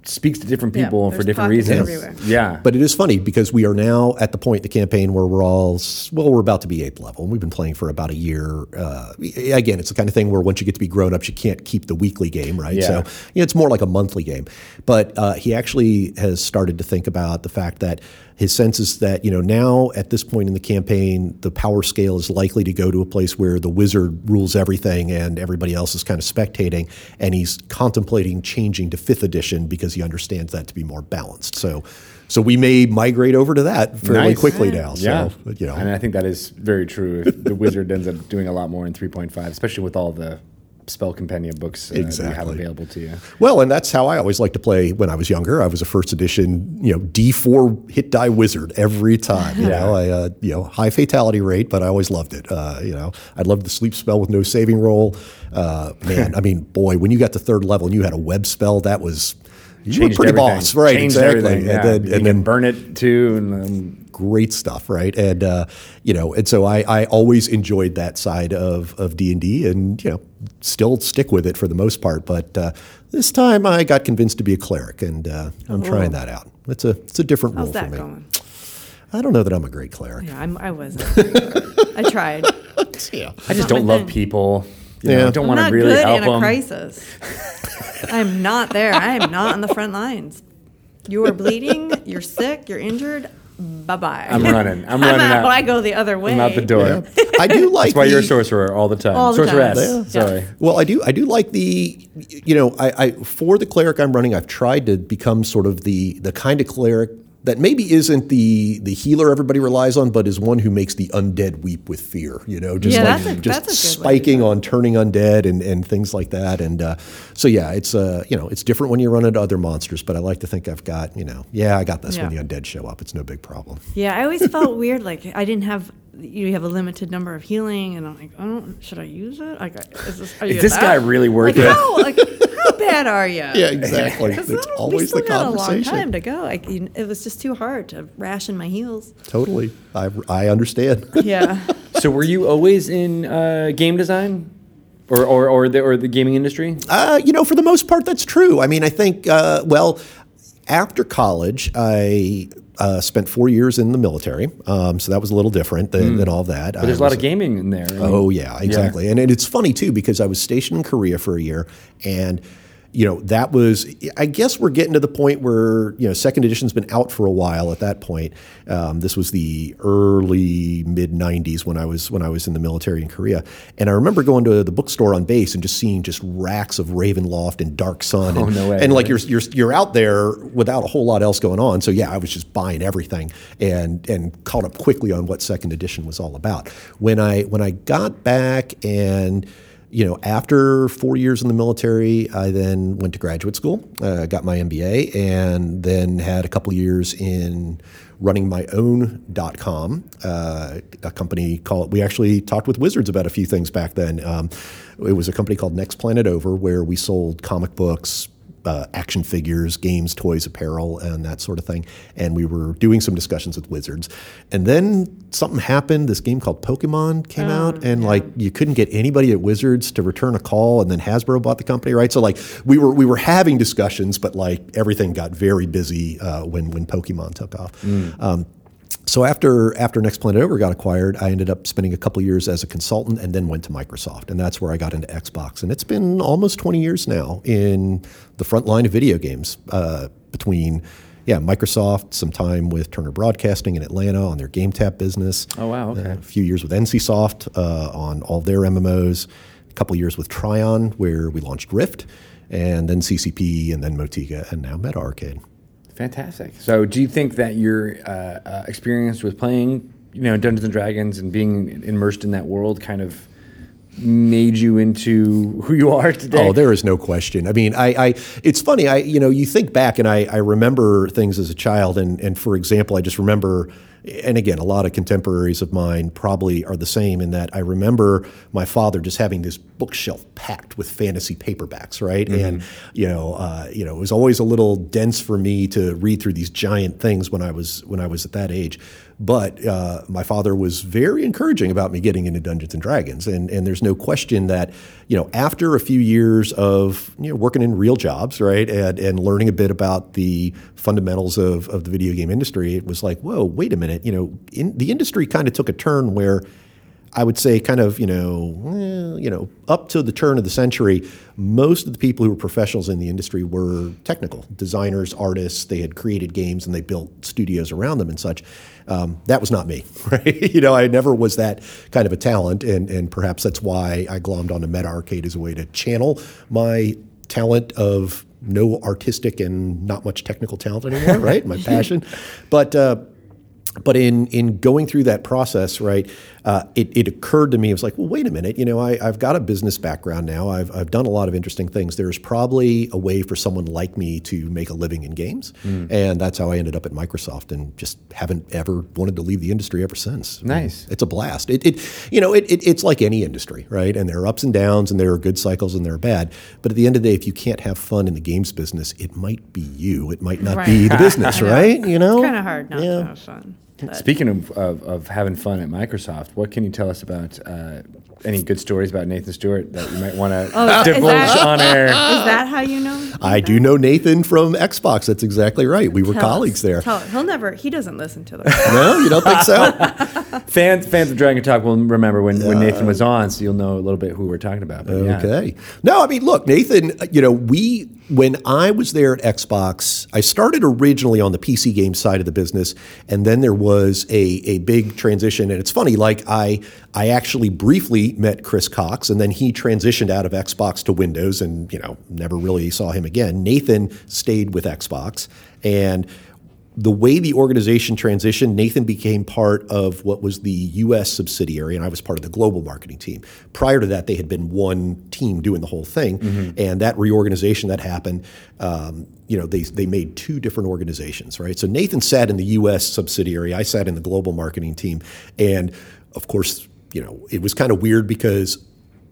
speaks to different Yeah, people for different reasons. everywhere. Yeah, but it is funny because we are now at the point in the campaign where we're all, well, we're about to be eighth level. And we've been playing for about a year. Uh, again, it's the kind of thing where once you get to be grown ups, you can't keep the weekly game, right? Yeah. So you know, it's more like a monthly game. But uh, he actually has started to think about the fact that his sense is that you know now at this point in the campaign, the power scale is likely to go to a place where the wizard rules everything and everybody else is kind of spectating, and he's contemplating changing to fifth edition because he understands that to be more balanced. So. So we may migrate over to that fairly Nice. quickly now. So, yeah, you know, and I think that is very true. If the wizard ends up doing a lot more in 3.5, especially with all the spell compendium books uh, that you have Exactly. available to you. Well, and that's how I always liked to play when I was younger. I was a first edition, you know, D four hit die wizard every time. You Yeah. know, I uh, you know high fatality rate, but I always loved it. Uh, you know, I loved the sleep spell with no saving roll. Uh, man, I mean, boy, when you got to third level and you had a web spell, that was you were pretty everything. boss, right? Changed exactly. Yeah. And then, and then burn it too, and um, great stuff, right? And uh, you know, and so I, I always enjoyed that side of of D and D, and you know, still stick with it for the most part. But uh, this time, I got convinced to be a cleric, and uh, I'm trying that out. It's a it's a different How's role for me. going? I don't know that I'm a great cleric. Yeah, I'm, I wasn't. I tried. Yeah. I just not don't love thing. people. You Yeah. know, I don't I'm want to not really good help in a them. crisis. I'm not there. I am not on the front lines. You are bleeding. You're sick. You're injured. Bye bye. I'm running. I'm I'm running out. But I go the other way. I'm out the door. I do like. That's why you're a sorcerer all the time. All the time. Sorceress. Yeah. Sorry. Well, I do. I do like the, you know, I, I for the cleric I'm running, I've tried to become sort of the the kind of cleric that maybe isn't the the healer everybody relies on, but is one who makes the undead weep with fear. You know, just Yeah, like a- just that's a good spiking on turning undead and, and things like that. And uh, so yeah, it's uh, you know it's different when you run into other monsters, but I like to think I've got you know yeah I got this when the undead show up. It's no big problem. Yeah, I always felt weird. Like I didn't have. You have a limited number of healing, and I'm like, I don't. Should I use it? Like, is this, are you Is this guy really worth like, it? How, like, how bad are you? Yeah, exactly. It's I don't- we always still the got a long time to go. Like, you, it was just too hard to ration my heals. Totally, I I understand. Yeah. So were you always in uh, game design, or or or the or the gaming industry? Uh, you know, for the most part, that's true. I mean, I think, uh, well, after college, I uh, spent four years in the military. Um, so that was a little different than, than all that. But there's a lot of gaming in there. I mean, Oh yeah, exactly. And, and it's funny too because I was stationed in Korea for a year, and you know that was. I guess we're getting to the point where you know second edition's been out for a while. At that point, um, this was the early mid '90s when I was when I was in the military in Korea, and I remember going to the bookstore on base and just seeing just racks of Ravenloft and Dark Sun, and, no way, and like you're you're you're out there without a whole lot else going on. So yeah, I was just buying everything and and caught up quickly on what second edition was all about. When I when I got back and you know, after four years in the military, I then went to graduate school, uh, got my MBA, and then had a couple years in running my own dot com, uh, a company called. We actually talked with Wizards about a few things back then. Um, it was a company called Next Planet Over, where we sold comic books, uh, action figures, games, toys, apparel, and that sort of thing. And we were doing some discussions with Wizards. And then something happened. This game called Pokemon came out, and like you couldn't get anybody at Wizards to return a call. And then Hasbro bought the company, right? So like we were we were having discussions, but like everything got very busy uh, when when Pokemon took off. Um, so after after Next Planet Over got acquired, I ended up spending a couple years as a consultant, and then went to Microsoft, and that's where I got into Xbox. And it's been almost 20 years now in the front line of video games. Uh, between yeah, Microsoft, some time with Turner Broadcasting in Atlanta on their Game Tap business. Oh, wow, okay. Uh, a few years with NCSoft uh, on all their MMOs. A couple years with Trion, where we launched Rift, and then CCP, and then Motiga, and now Meta Arcade. Fantastic. So, do you think that your uh, uh, experience with playing, you know, Dungeons and Dragons and being immersed in that world kind of made you into who you are today? Oh, there is no question. I mean, I, I it's funny. I you know, you think back, and I, I remember things as a child, and and for example, I just remember. And again, a lot of contemporaries of mine probably are the same in that I remember my father just having this bookshelf packed with fantasy paperbacks, right? And you know, uh, you know, it was always a little dense for me to read through these giant things when I was when I was at that age. But uh, my father was very encouraging about me getting into Dungeons and Dragons, and and there's no question that you know after a few years of you know working in real jobs, right, and and learning a bit about the fundamentals of of the video game industry, it was like, whoa, wait a minute, you know, in, the industry kind of took a turn where. I would say, kind of, you know, you know, up to the turn of the century, most of the people who were professionals in the industry were technical designers, artists. They had created games and they built studios around them and such. Um, that was not me, right? you know, I never was that kind of a talent, and and perhaps that's why I glommed onto Meta Arcade as a way to channel my talent of no artistic and not much technical talent anymore, right? My passion, but. Uh, but in in going through that process, right, uh, it, it occurred to me, it was like, well, wait a minute, you know, I, I've got a business background now. I've, I've done a lot of interesting things. There's probably a way for someone like me to make a living in games. And that's how I ended up at Microsoft and just haven't ever wanted to leave the industry ever since. Nice. It's a blast. It, it you know, it, it, it's like any industry, right? And there are ups and downs and there are good cycles and there are bad. But at the end of the day, if you can't have fun in the games business, it might be you. It might not Right. be the business, right? You know? It's kind of hard not Yeah. to have fun. But Speaking of, of, of having fun at Microsoft, what can you tell us about uh, any good stories about Nathan Stewart that you might want to Oh, divulge that- on air? Is that how you know? I do know Nathan from Xbox. That's exactly right. We were Tell colleagues us. there. Tell- he'll never. He doesn't listen to the. No, you don't think so? fans fans of Dragon Talk will remember when, when Nathan was on, so you'll know a little bit who we're talking about. But yeah. Okay. No, I mean, look, Nathan, you know, we, when I was there at Xbox, I started originally on the PC game side of the business, and then there was a, a big transition. And it's funny, like, I, I actually briefly met Chris Cocks, and then he transitioned out of Xbox to Windows and, you know, never really saw him again. Nathan stayed with Xbox. And the way the organization transitioned, Nathan became part of what was the U.S. subsidiary, and I was part of the global marketing team. Prior to that, they had been one team doing the whole thing, and that reorganization that happened, um, you know, they they made two different organizations, right? So Nathan sat in the U.S. subsidiary, I sat in the global marketing team, and of course, you know, it was kind of weird because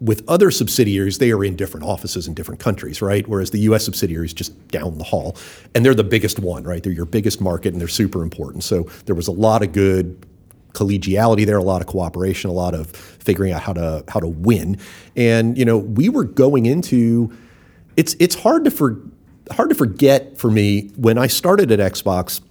with other subsidiaries, they are in different offices in different countries, right? Whereas the U.S. subsidiary is just down the hall, and they're the biggest one, right? They're your biggest market, and they're super important. So there was a lot of good collegiality there, a lot of cooperation, a lot of figuring out how to how to win. And you know, we were going into it's it's hard to for hard to forget for me when I started at Xbox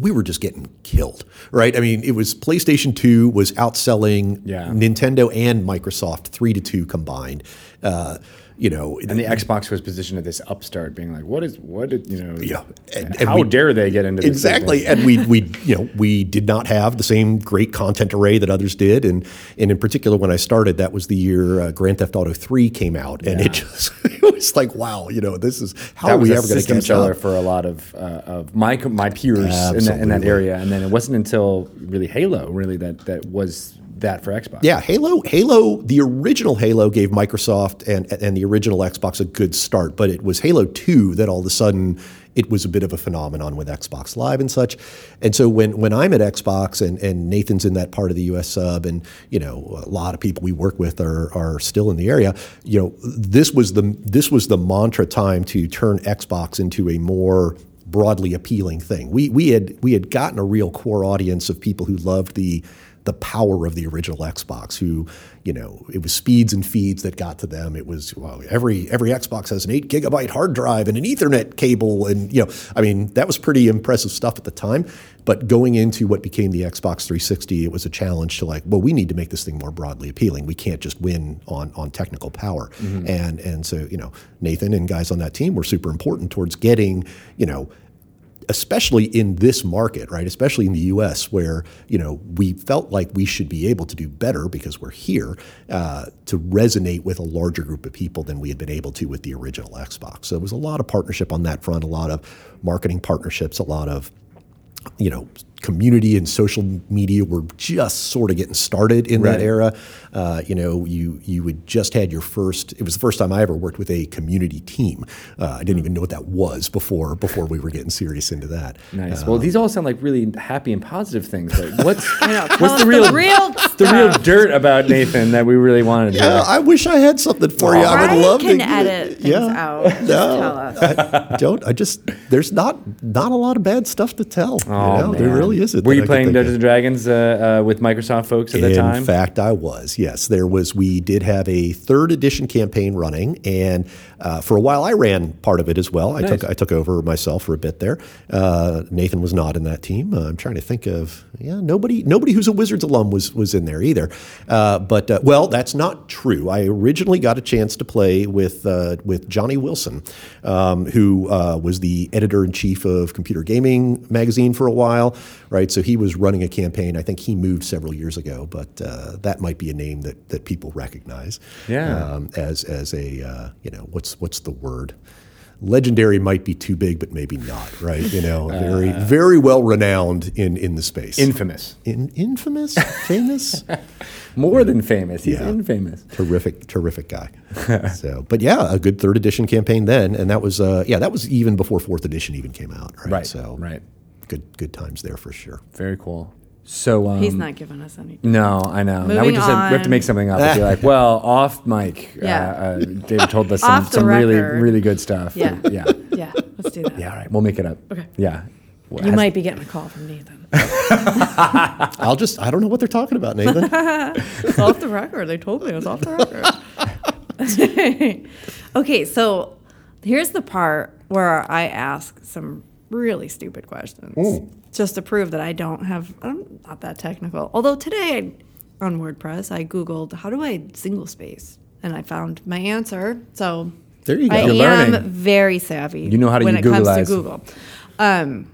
we were just getting killed, right? I mean, it was PlayStation 2 was outselling Yeah. Nintendo and Microsoft three to two combined. Uh, you know, And the Xbox was positioned at this upstart, being like, "What is what? Did, you know? Yeah. And- And, how we- dare they get into this exactly, and we we you know we did not have the same great content array that others did, and and in particular when I started, that was the year uh, Grand Theft Auto Three came out, and it just it was like wow, you know, this is how that are we ever going to catch up? for a lot of uh, of my my peers in that, in that area, and then it wasn't until really Halo really that that was that for Xbox. Yeah, Halo, Halo, the original Halo gave Microsoft and and the original Xbox a good start, but it was Halo 2 that all of a sudden it was a bit of a phenomenon with Xbox Live and such. And so when when I'm at Xbox and, and Nathan's in that part of the US sub and you know a lot of people we work with are are still in the area, you know, this was the this was the mantra time to turn Xbox into a more broadly appealing thing. We we had we had gotten a real core audience of people who loved the the power of the original Xbox. Who, you know, it was speeds and feeds that got to them. It was well, every every Xbox has an eight gigabyte hard drive and an Ethernet cable, and you know, I mean, that was pretty impressive stuff at the time. But going into what became the Xbox 360, it was a challenge to like, well, we need to make this thing more broadly appealing. We can't just win on on technical power. Mm-hmm. And and so you know, Nathan and guys on that team were super important towards getting you know especially in this market, right? Especially in the U.S., where you know we felt like we should be able to do better because we're here uh, to resonate with a larger group of people than we had been able to with the original Xbox. So it was a lot of partnership on that front, a lot of marketing partnerships, a lot of you know community and social media were just sort of getting started in Right. that era. Uh, you know, you you had just had your first. It was the first time I ever worked with a community team. Uh, I didn't even know what that was before before we were getting serious into that. Nice. well, these all sound like really happy and positive things. But what's know. What's us the the real real the real dirt about Nathan that we really wanted to Yeah, hear? I wish I had something for you. I would Brian love can to edit things yeah. out. Just tell us. I don't. I just there's not not a lot of bad stuff to tell. you know? There man. Really isn't. Were you I playing Dungeons and Dragons uh, uh, with Microsoft folks at the In time? In fact, I was. Yes, there was. We did have a third edition campaign running, and uh, for a while I ran part of it as well. I Nice. took I took over myself for a bit there. Uh, Nathan was not in that team. Uh, I'm trying to think of yeah nobody nobody who's a Wizards alum was was in there either. Uh, but uh, well, that's not true. I originally got a chance to play with uh, with Johnny Wilson, um, who uh, was the editor in chief of Computer Gaming magazine for a while. Right, so he was running a campaign. I think he moved several years ago, but uh, that might be a name that, that people recognize. Yeah. um, as as a uh, you know what's what's the word? Legendary might be too big, but maybe not. Right, you know, very very well renowned in in the space. Infamous. in infamous, famous. More than famous. He's Yeah. infamous. terrific, terrific guy. so, but yeah, a good third edition campaign then, and that was uh, yeah, that was even before fourth edition even came out, right? Right, So, right. Good good times there for sure. Very cool. So um, He's not giving us any. No, I know. now we Moving just have, we have to make something up. and be like, well, off mic. Yeah. Uh, uh, David told us some, some really really good stuff. Yeah. yeah, Yeah, let's do that. yeah. All right, we'll make it up. Okay. Yeah. Well, You might be getting a call from Nathan. I'll just I don't know what they're talking about, Nathan. It's off the record. They told me it was off the record. okay, so here's the part where I ask some really stupid questions just to prove that I don't have, I'm not that technical. Although today I, on WordPress, I Googled, how do I single space? And I found my answer. So There you go. I You're am learning. very savvy You know how to when it comes to Google. Um,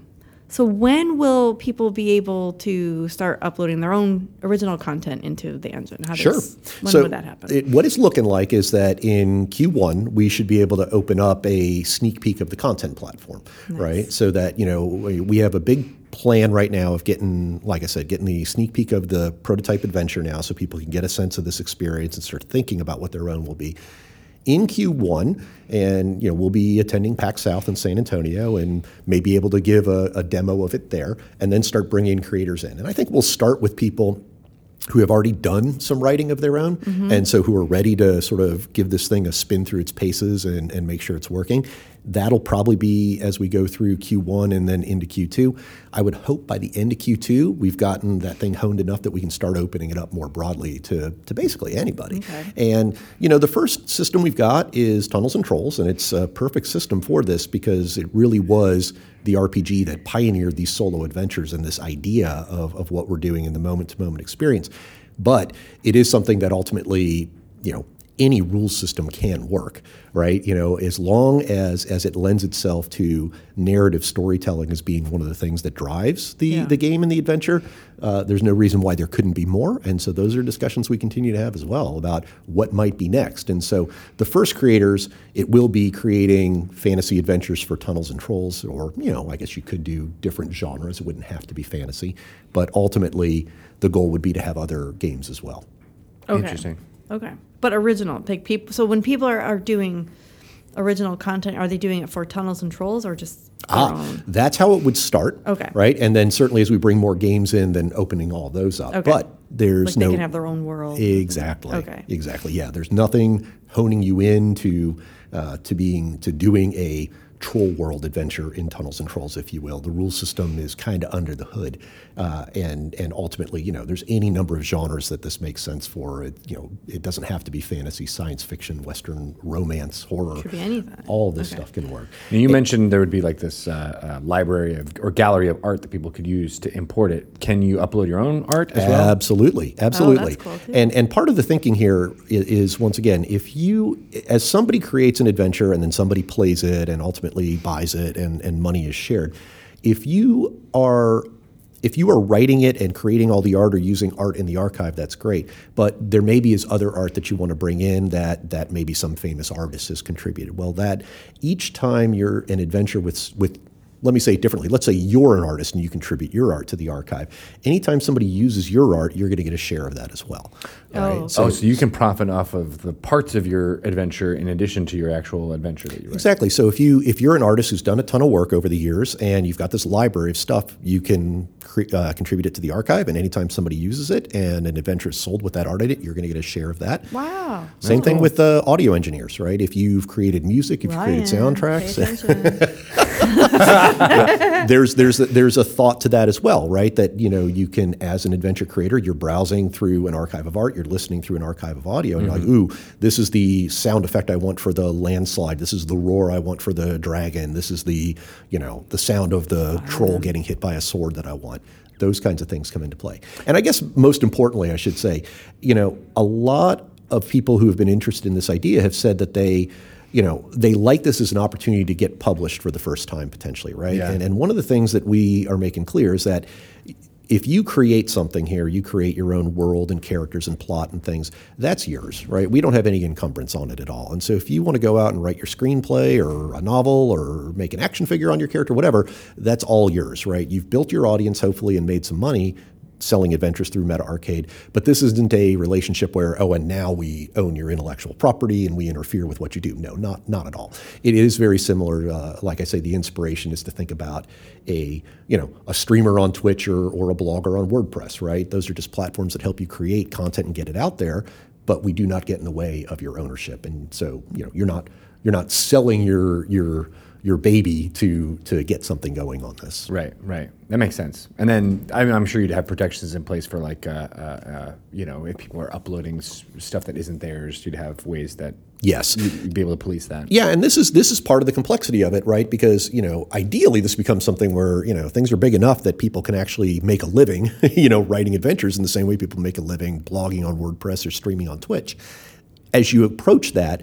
So when will people be able to start uploading their own original content into the engine? How Sure. does, when so would that happen? It, what it's looking like is that in Q1 we should be able to open up a sneak peek of the content platform, right? So that you know we have a big plan right now of getting, like I said, getting the sneak peek of the prototype adventure now, so people can get a sense of this experience and start thinking about what their own will be in Q1, and you know we'll be attending PAX South in San Antonio, and may be able to give a, a demo of it there, and then start bringing creators in. And I think we'll start with people who have already done some writing of their own, mm-hmm. and so who are ready to sort of give this thing a spin through its paces and, and make sure it's working. That'll probably be as we go through Q1 and then into Q2. I would hope by the end of Q2 we've gotten that thing honed enough that we can start opening it up more broadly to, to basically anybody. And you know, the first system we've got is Tunnels and Trolls, and it's a perfect system for this because it really was the RPG that pioneered these solo adventures and this idea of, of what we're doing in the moment to moment experience. But it is something that ultimately, you know, any rule system can work, right? You know, as long as as it lends itself to narrative storytelling as being one of the things that drives the Yeah. the game and the adventure, uh, there's no reason why there couldn't be more. And so those are discussions we continue to have as well about what might be next. And so the first creators, it will be creating fantasy adventures for tunnels and trolls, or you know, I guess you could do different genres. It wouldn't have to be fantasy, but ultimately the goal would be to have other games as well. Okay. Interesting. Okay. But original, like people. So when people are, are doing original content, are they doing it for tunnels and trolls or just their Ah, own? that's how it would start. Okay. Right, and then certainly as we bring more games in, then opening all those up. Okay. But there's Like no they can have their own world. Exactly. Okay. Exactly. Yeah. There's nothing honing you into uh, to being to doing a troll world adventure in tunnels and trolls, if you will. The rule system is kind of under the hood, uh, and and ultimately, you know, there's any number of genres that this makes sense for. It, you know, it doesn't have to be fantasy, science fiction, western, romance, horror. Could be anything. All of this Okay. stuff can work. And you mentioned there would be like this uh, uh, library of or gallery of art that people could use to import it. Can you upload your own art as well? Absolutely, absolutely. cool, and and part of the thinking here is, is, once again, if you, as somebody creates an adventure and then somebody plays it and ultimately buys it and and money is shared, if you are if you are writing it and creating all the art or using art in the archive, that's great. But there maybe is other art that you want to bring in that that maybe some famous artist has contributed. Well, that each time you're an adventure with with let me say it differently. Let's say you're an artist and you contribute your art to the archive. Anytime somebody uses your art, you're going to get a share of that as well. Oh, right? So oh, so you can profit off of the parts of your adventure in addition to your actual adventure that you write. Exactly. So if you if you're an artist who's done a ton of work over the years and you've got this library of stuff, you can cre- uh, contribute it to the archive. And anytime somebody uses it and an adventure is sold with that art in it, you're going to get a share of that. Wow. Same thing with uh, audio engineers, right? If you've created music, if you've created Ryan, pay soundtracks, there's there's a, there's a thought to that as well, right? That you know you can, as an adventure creator, you're browsing through an archive of art, you're listening through an archive of audio, and you're like, mm-hmm. ooh, this is the sound effect I want for the landslide. This is the roar I want for the dragon. This is the you know the sound of the troll getting hit by a sword that I want. Those kinds of things come into play. And I guess most importantly, I should say, you know, a lot of people who have been interested in this idea have said that they you know, they like this as an opportunity to get published for the first time potentially, right? Yeah. And, and one of the things that we are making clear is that if you create something here, you create your own world and characters and plot and things, that's yours, right? We don't have any encumbrance on it at all. And so if you want to go out and write your screenplay or a novel or make an action figure on your character, whatever, that's all yours, right? You've built your audience hopefully and made some money selling adventures through Meta Arcade. But this isn't a relationship where, oh, and now we own your intellectual property and we interfere with what you do. No, not not at all. It is very similar. Uh, like I say, the inspiration is to think about a you know a streamer on Twitch or, or a blogger on WordPress, right? Those are just platforms that help you create content and get it out there. But we do not get in the way of your ownership, and so you know you're not you're not selling your your your baby to to get something going on this. Right, right. That makes sense. And then I mean, I'm sure you'd have protections in place for like, uh, uh, uh, you know, if people are uploading s- stuff that isn't theirs, you'd have ways that Yes. you'd be able to police that. Yeah, and this is this is part of the complexity of it, right? Because you know, ideally, this becomes something where you know things are big enough that people can actually make a living, you know, writing adventures in the same way people make a living blogging on WordPress or streaming on Twitch. As you approach that,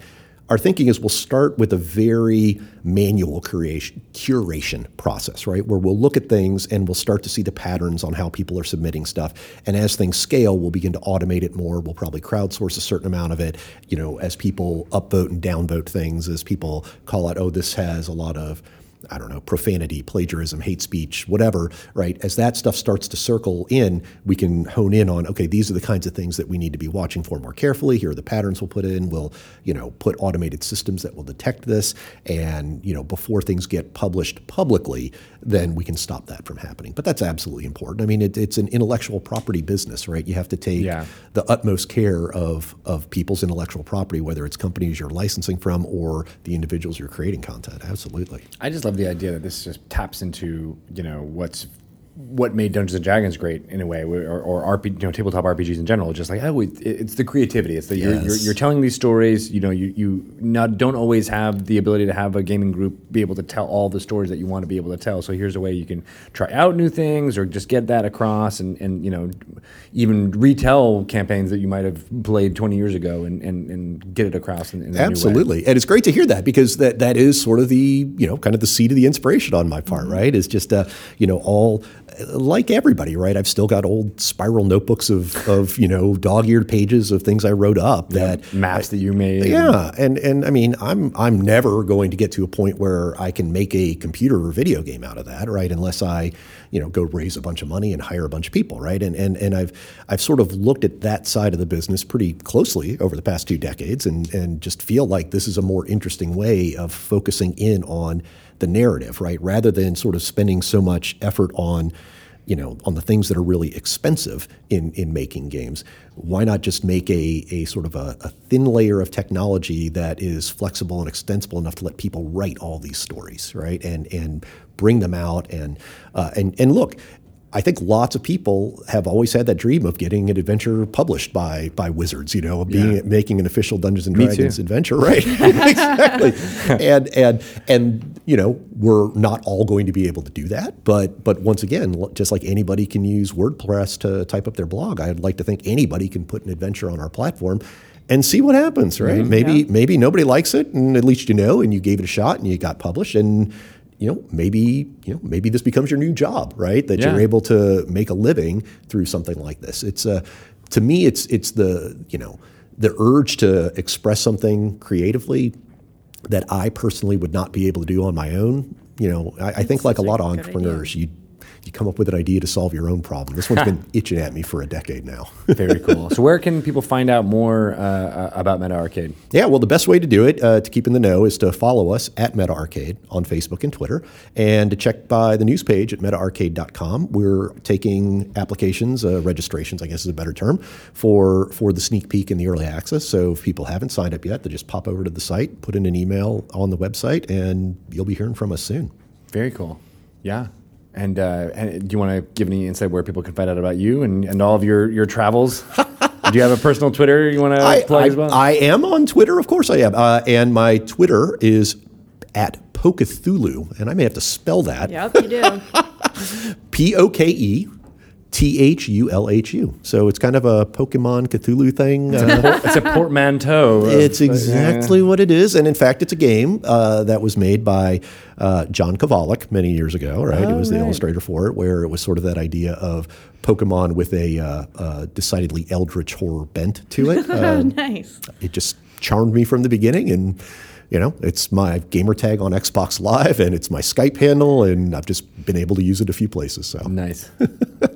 our thinking is we'll start with a very manual creation, curation process, right? Where we'll look at things and we'll start to see the patterns on how people are submitting stuff. And as things scale, we'll begin to automate it more. We'll probably crowdsource a certain amount of it, you know, as people upvote and downvote things, as people call out, oh, this has a lot of I don't know, profanity, plagiarism, hate speech, whatever, right? As that stuff starts to circle in, we can hone in on, okay, these are the kinds of things that we need to be watching for more carefully. Here are the patterns we'll put in. We'll, you know, put automated systems that will detect this. And, you know, before things get published publicly, then we can stop that from happening. But that's absolutely important. I mean, it, it's an intellectual property business, right? You have to take Yeah. the utmost care of, of people's intellectual property, whether it's companies you're licensing from or the individuals you're creating content. Absolutely. I just love the idea that this just taps into you know what's what made Dungeons and Dragons great in a way, or, or RP, you know, tabletop RPGs in general. Just like oh, it, it's the creativity. It's that you're, you're, you're telling these stories. You know, you you not don't always have the ability to have a gaming group be able to tell all the stories that you want to be able to tell. So here's a way you can try out new things, or just get that across, and and you know, even retell campaigns that you might have played 20 years ago, and and, and get it across in, in a new way. Absolutely, and it's great to hear that because that that is sort of the you know kind of the seed of the inspiration on my Mm-hmm. part, right? Is just uh, you know all like everybody, right? I've still got old spiral notebooks of of you know dog-eared pages of things I wrote up that Maps that you made. yeah, and and I mean, I'm I'm never going to get to a point where I can make a computer or video game out of that, right? Unless I, you know, go raise a bunch of money and hire a bunch of people, right? And and and I've I've sort of looked at that side of the business pretty closely over the past two decades, and and just feel like this is a more interesting way of focusing in on the narrative, right? Rather than sort of spending so much effort on you know, on the things that are really expensive in, in making games, why not just make a, a sort of a, a thin layer of technology that is flexible and extensible enough to let people write all these stories, right? And and bring them out and uh, and and look. I think lots of people have always had that dream of getting an adventure published by by Wizards, you know, being Yeah. making an official Dungeons and Dragons adventure, right? exactly. and and and you know, we're not all going to be able to do that, but but once again, just like anybody can use WordPress to type up their blog, I'd like to think anybody can put an adventure on our platform and see what happens, right? Maybe Yeah. maybe nobody likes it, and at least you know, and you gave it a shot, and you got published, and you know, maybe you know, maybe this becomes your new job, right? That Yeah. you're able to make a living through something like this. It's uh, to me, it's it's the you know the urge to express something creatively that I personally would not be able to do on my own. You know, I, I think like a lot of entrepreneurs, you you come up with an idea to solve your own problem. This one's been itching at me for a decade now. Very cool. so, where can people find out more uh, uh, about Meta Arcade? Yeah, well, the best way to do it uh, to keep in the know is to follow us at Meta Arcade on Facebook and Twitter, and to check by the news page at metaarcade.com. We're taking applications, uh, registrations, I guess is a better term, for for the sneak peek and the early access. So if people haven't signed up yet, they just pop over to the site, put in an email on the website, and you'll be hearing from us soon. Very cool. Yeah. And, uh, and do you want to give any insight where people can find out about you and, and all of your, your travels? do you have a personal Twitter you want to I, plug I, as well? I am on Twitter, of course I am, uh, and my Twitter is at Pokethulhu, and I may have to spell that. Yep, you do. P O K E T H U L H U. So it's kind of a Pokemon Cthulhu thing. Uh, it's a portmanteau. of- it's yeah, yeah. exactly what it is. And in fact, it's a game uh, that was made by uh, John Kovalic many years ago, right? Oh, he was the illustrator for it, where it was sort of that idea of Pokemon with a uh, uh, decidedly eldritch horror bent to it. Oh, Um, nice. it just charmed me from the beginning and you know it's my gamer tag on xbox live and it's my skype handle and i've just been able to use it a few places so Nice.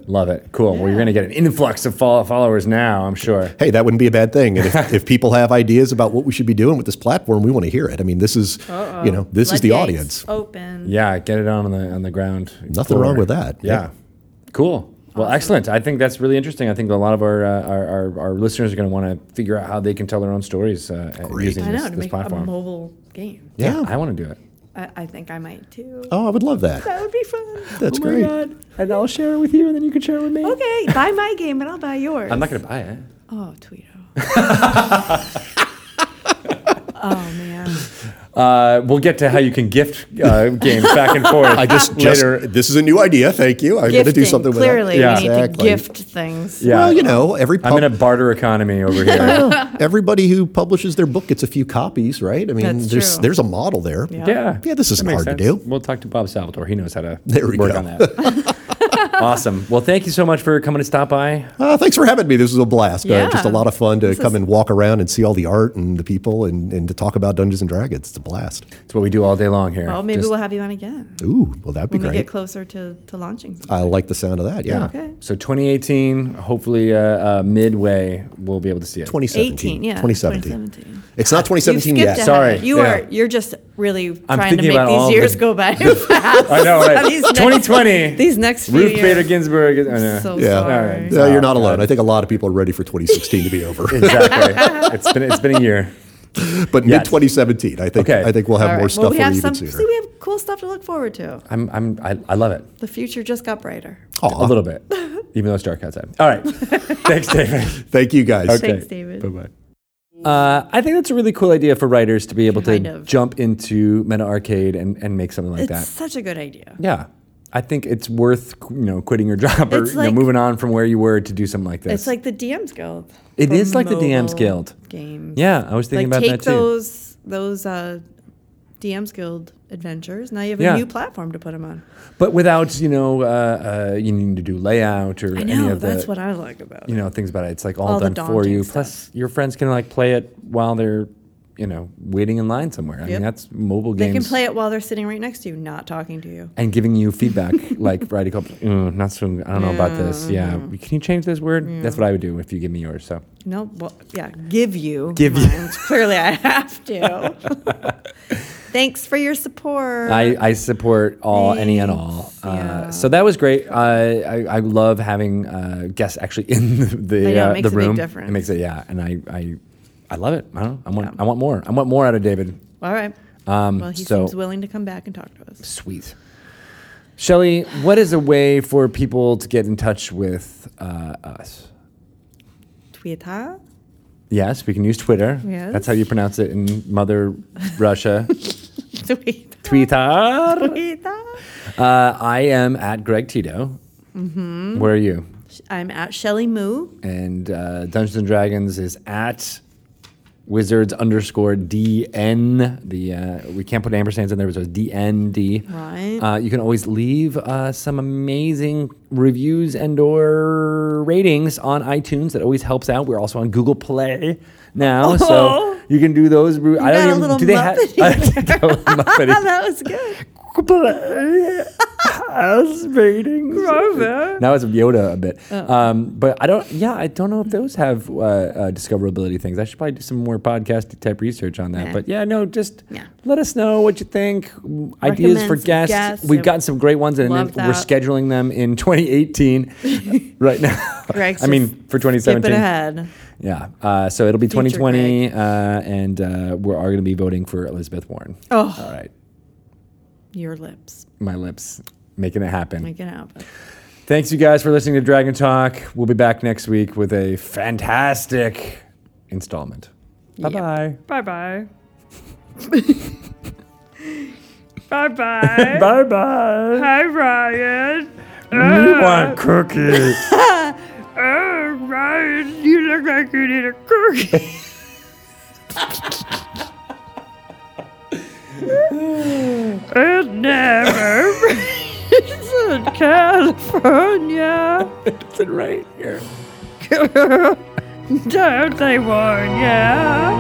Love it. Cool. Well, you're going to get an influx of follow- followers now, I'm sure. hey that wouldn't be a bad thing and if, if people have ideas about what we should be doing with this platform we want to hear it i mean this is you know this is the Floodgates audience Open. Yeah, get it on the on the ground. Nothing wrong with that. Yeah. Yeah. Cool. Well, excellent. I think that's really interesting. I think a lot of our uh, our, our, our listeners are going to want to figure out how they can tell their own stories uh, using I this, to this make platform. a mobile game. yeah, Yeah. I want to do it. I, I think I might too. oh i would love that That would be fun. that's oh my great God. And I'll share it with you, and then you can share it with me. Okay, buy my game and I'll buy yours. I'm not going to buy it. Oh, Tweedo. oh man. Uh, we'll get to how you can gift uh, games back and forth. I just, just later. this is a new idea. Thank you. I'm going to do something with Clearly, Yeah. we need to gift things. Yeah. Well, you know, every I'm in a barter economy over here. everybody who publishes their book gets a few copies, right? I mean, That's there's true. there's a model there. Yeah. yeah. Yeah, this isn't That makes hard to do. We'll talk to Bob Salvatore. He knows how to There we work go. on that. awesome. Well, thank you so much for coming to stop by. Uh, thanks for having me. This was a blast. Uh, just a lot of fun to This come is- and walk around and see all the art and the people and, and to talk about Dungeons and Dragons. It's a blast. It's what we do all day long here. Well, maybe Just- we'll have you on again Ooh, well, that'd be when we get closer to, to launching. I like the sound of that. Yeah. Okay. So 2018, hopefully uh, uh, midway, we'll be able to see it. 2017. 18, yeah. 2017. 2017. It's not 2017 yet. skipped Sorry. You yeah. are. You're just really I'm trying to make these years the- go by fast. I know, right? These next- 2020. These next few years. Bader Ginsburg. is- I know. So Yeah. sorry. All right. No, you're not Oh, alone. I think a lot of people are ready for 2016 to be over. exactly. it's been it's been a year. but Yes. mid 2017, I think Okay. I think we'll have All more stuff well, we for have you some. even See, sooner. we have cool stuff to look forward to. I'm I'm I, I love it The future just got brighter. Aw. a little bit, even though it's dark outside. All right. Thanks, David. Thank you guys. Okay. Thanks, David. Bye bye. Uh, I think that's a really cool idea for writers to be able Kind to of. jump into Meta Arcade and, and make something like It's that. such a good idea. Yeah. I think it's worth you know quitting your job or It's you know, moving on from where you were to do something like this. It's like the DMs Guild. It is like the DMs Guild. games. yeah, I was thinking like about take that too. those those uh, DMs Guild adventures. Now you have a Yeah. new platform to put them on. But without you know uh, uh, you need to do layout or I any know of the that's what I like about you know things about it. It's like all, All done for you. daunting Plus, your friends can like play it while they're you know waiting in line somewhere. I mean that's mobile games. They can play it while they're sitting right next to you, not talking to you. and giving you feedback like Variety Club. "Mm, not so. I don't know about this. Yeah, mm-hmm. can you change this word? That's what I would do if you give me yours. So No, well, yeah, give you. Give you. Clearly, I have to. Thanks for your support. I, I support all any and all. Uh, yeah. So that was great. Uh, I I love having uh, guests actually in the the, I know, it uh, makes the a big room. difference. It makes it yeah, and I I, I love it. I don't. I want. I want more. I want more out of David. All right. Um, well, he so seems willing to come back and talk to us. sweet. Shelly, what is a way for people to get in touch with uh, us? Twitter. Yes, we can use Twitter. Yes. That's how you pronounce it in Mother Russia. Twitter. Twitter. Twitter. Uh, I am at Greg Tito. Mm-hmm. Where are you? I'm at Shelly Moo. And uh, Dungeons and Dragons is at wizards underscore DN. The uh, we can't put ampersands in there, so it's DND. Right. Uh, you can always leave uh, some amazing reviews and or ratings on iTunes. That always helps out. We're also on Google Play now, so Oh. you can do those. re- I got a don't even. little Do they have? I did a little Muppety. that was good. Play as ratings. Now it's Yoda a bit. Oh. Um, but I don't, yeah, I don't know if those have uh, uh, discoverability things. I should probably do some more podcast type research on that. Yeah. But yeah, no, just Yeah. let us know what you think. Ideas for guests. guests. We've Yeah. gotten some great ones, and we're scheduling them in 2018 right now. Greg's I mean, just for Skip it 2017. ahead. Yeah. Uh, so it'll be Future 2020, uh, and uh, we are going to be voting for Elizabeth Warren. Oh. All right. Your lips. My lips making it happen. Make it happen. Thanks, you guys, for listening to Dragon Talk. We'll be back next week with a fantastic installment. Bye bye. Bye bye. bye bye. Bye bye. Hi, Ryan. We want cookies. Oh, Ryan, you look like you need a cookie. it never rains in California. It in right here. Don't they warn ya?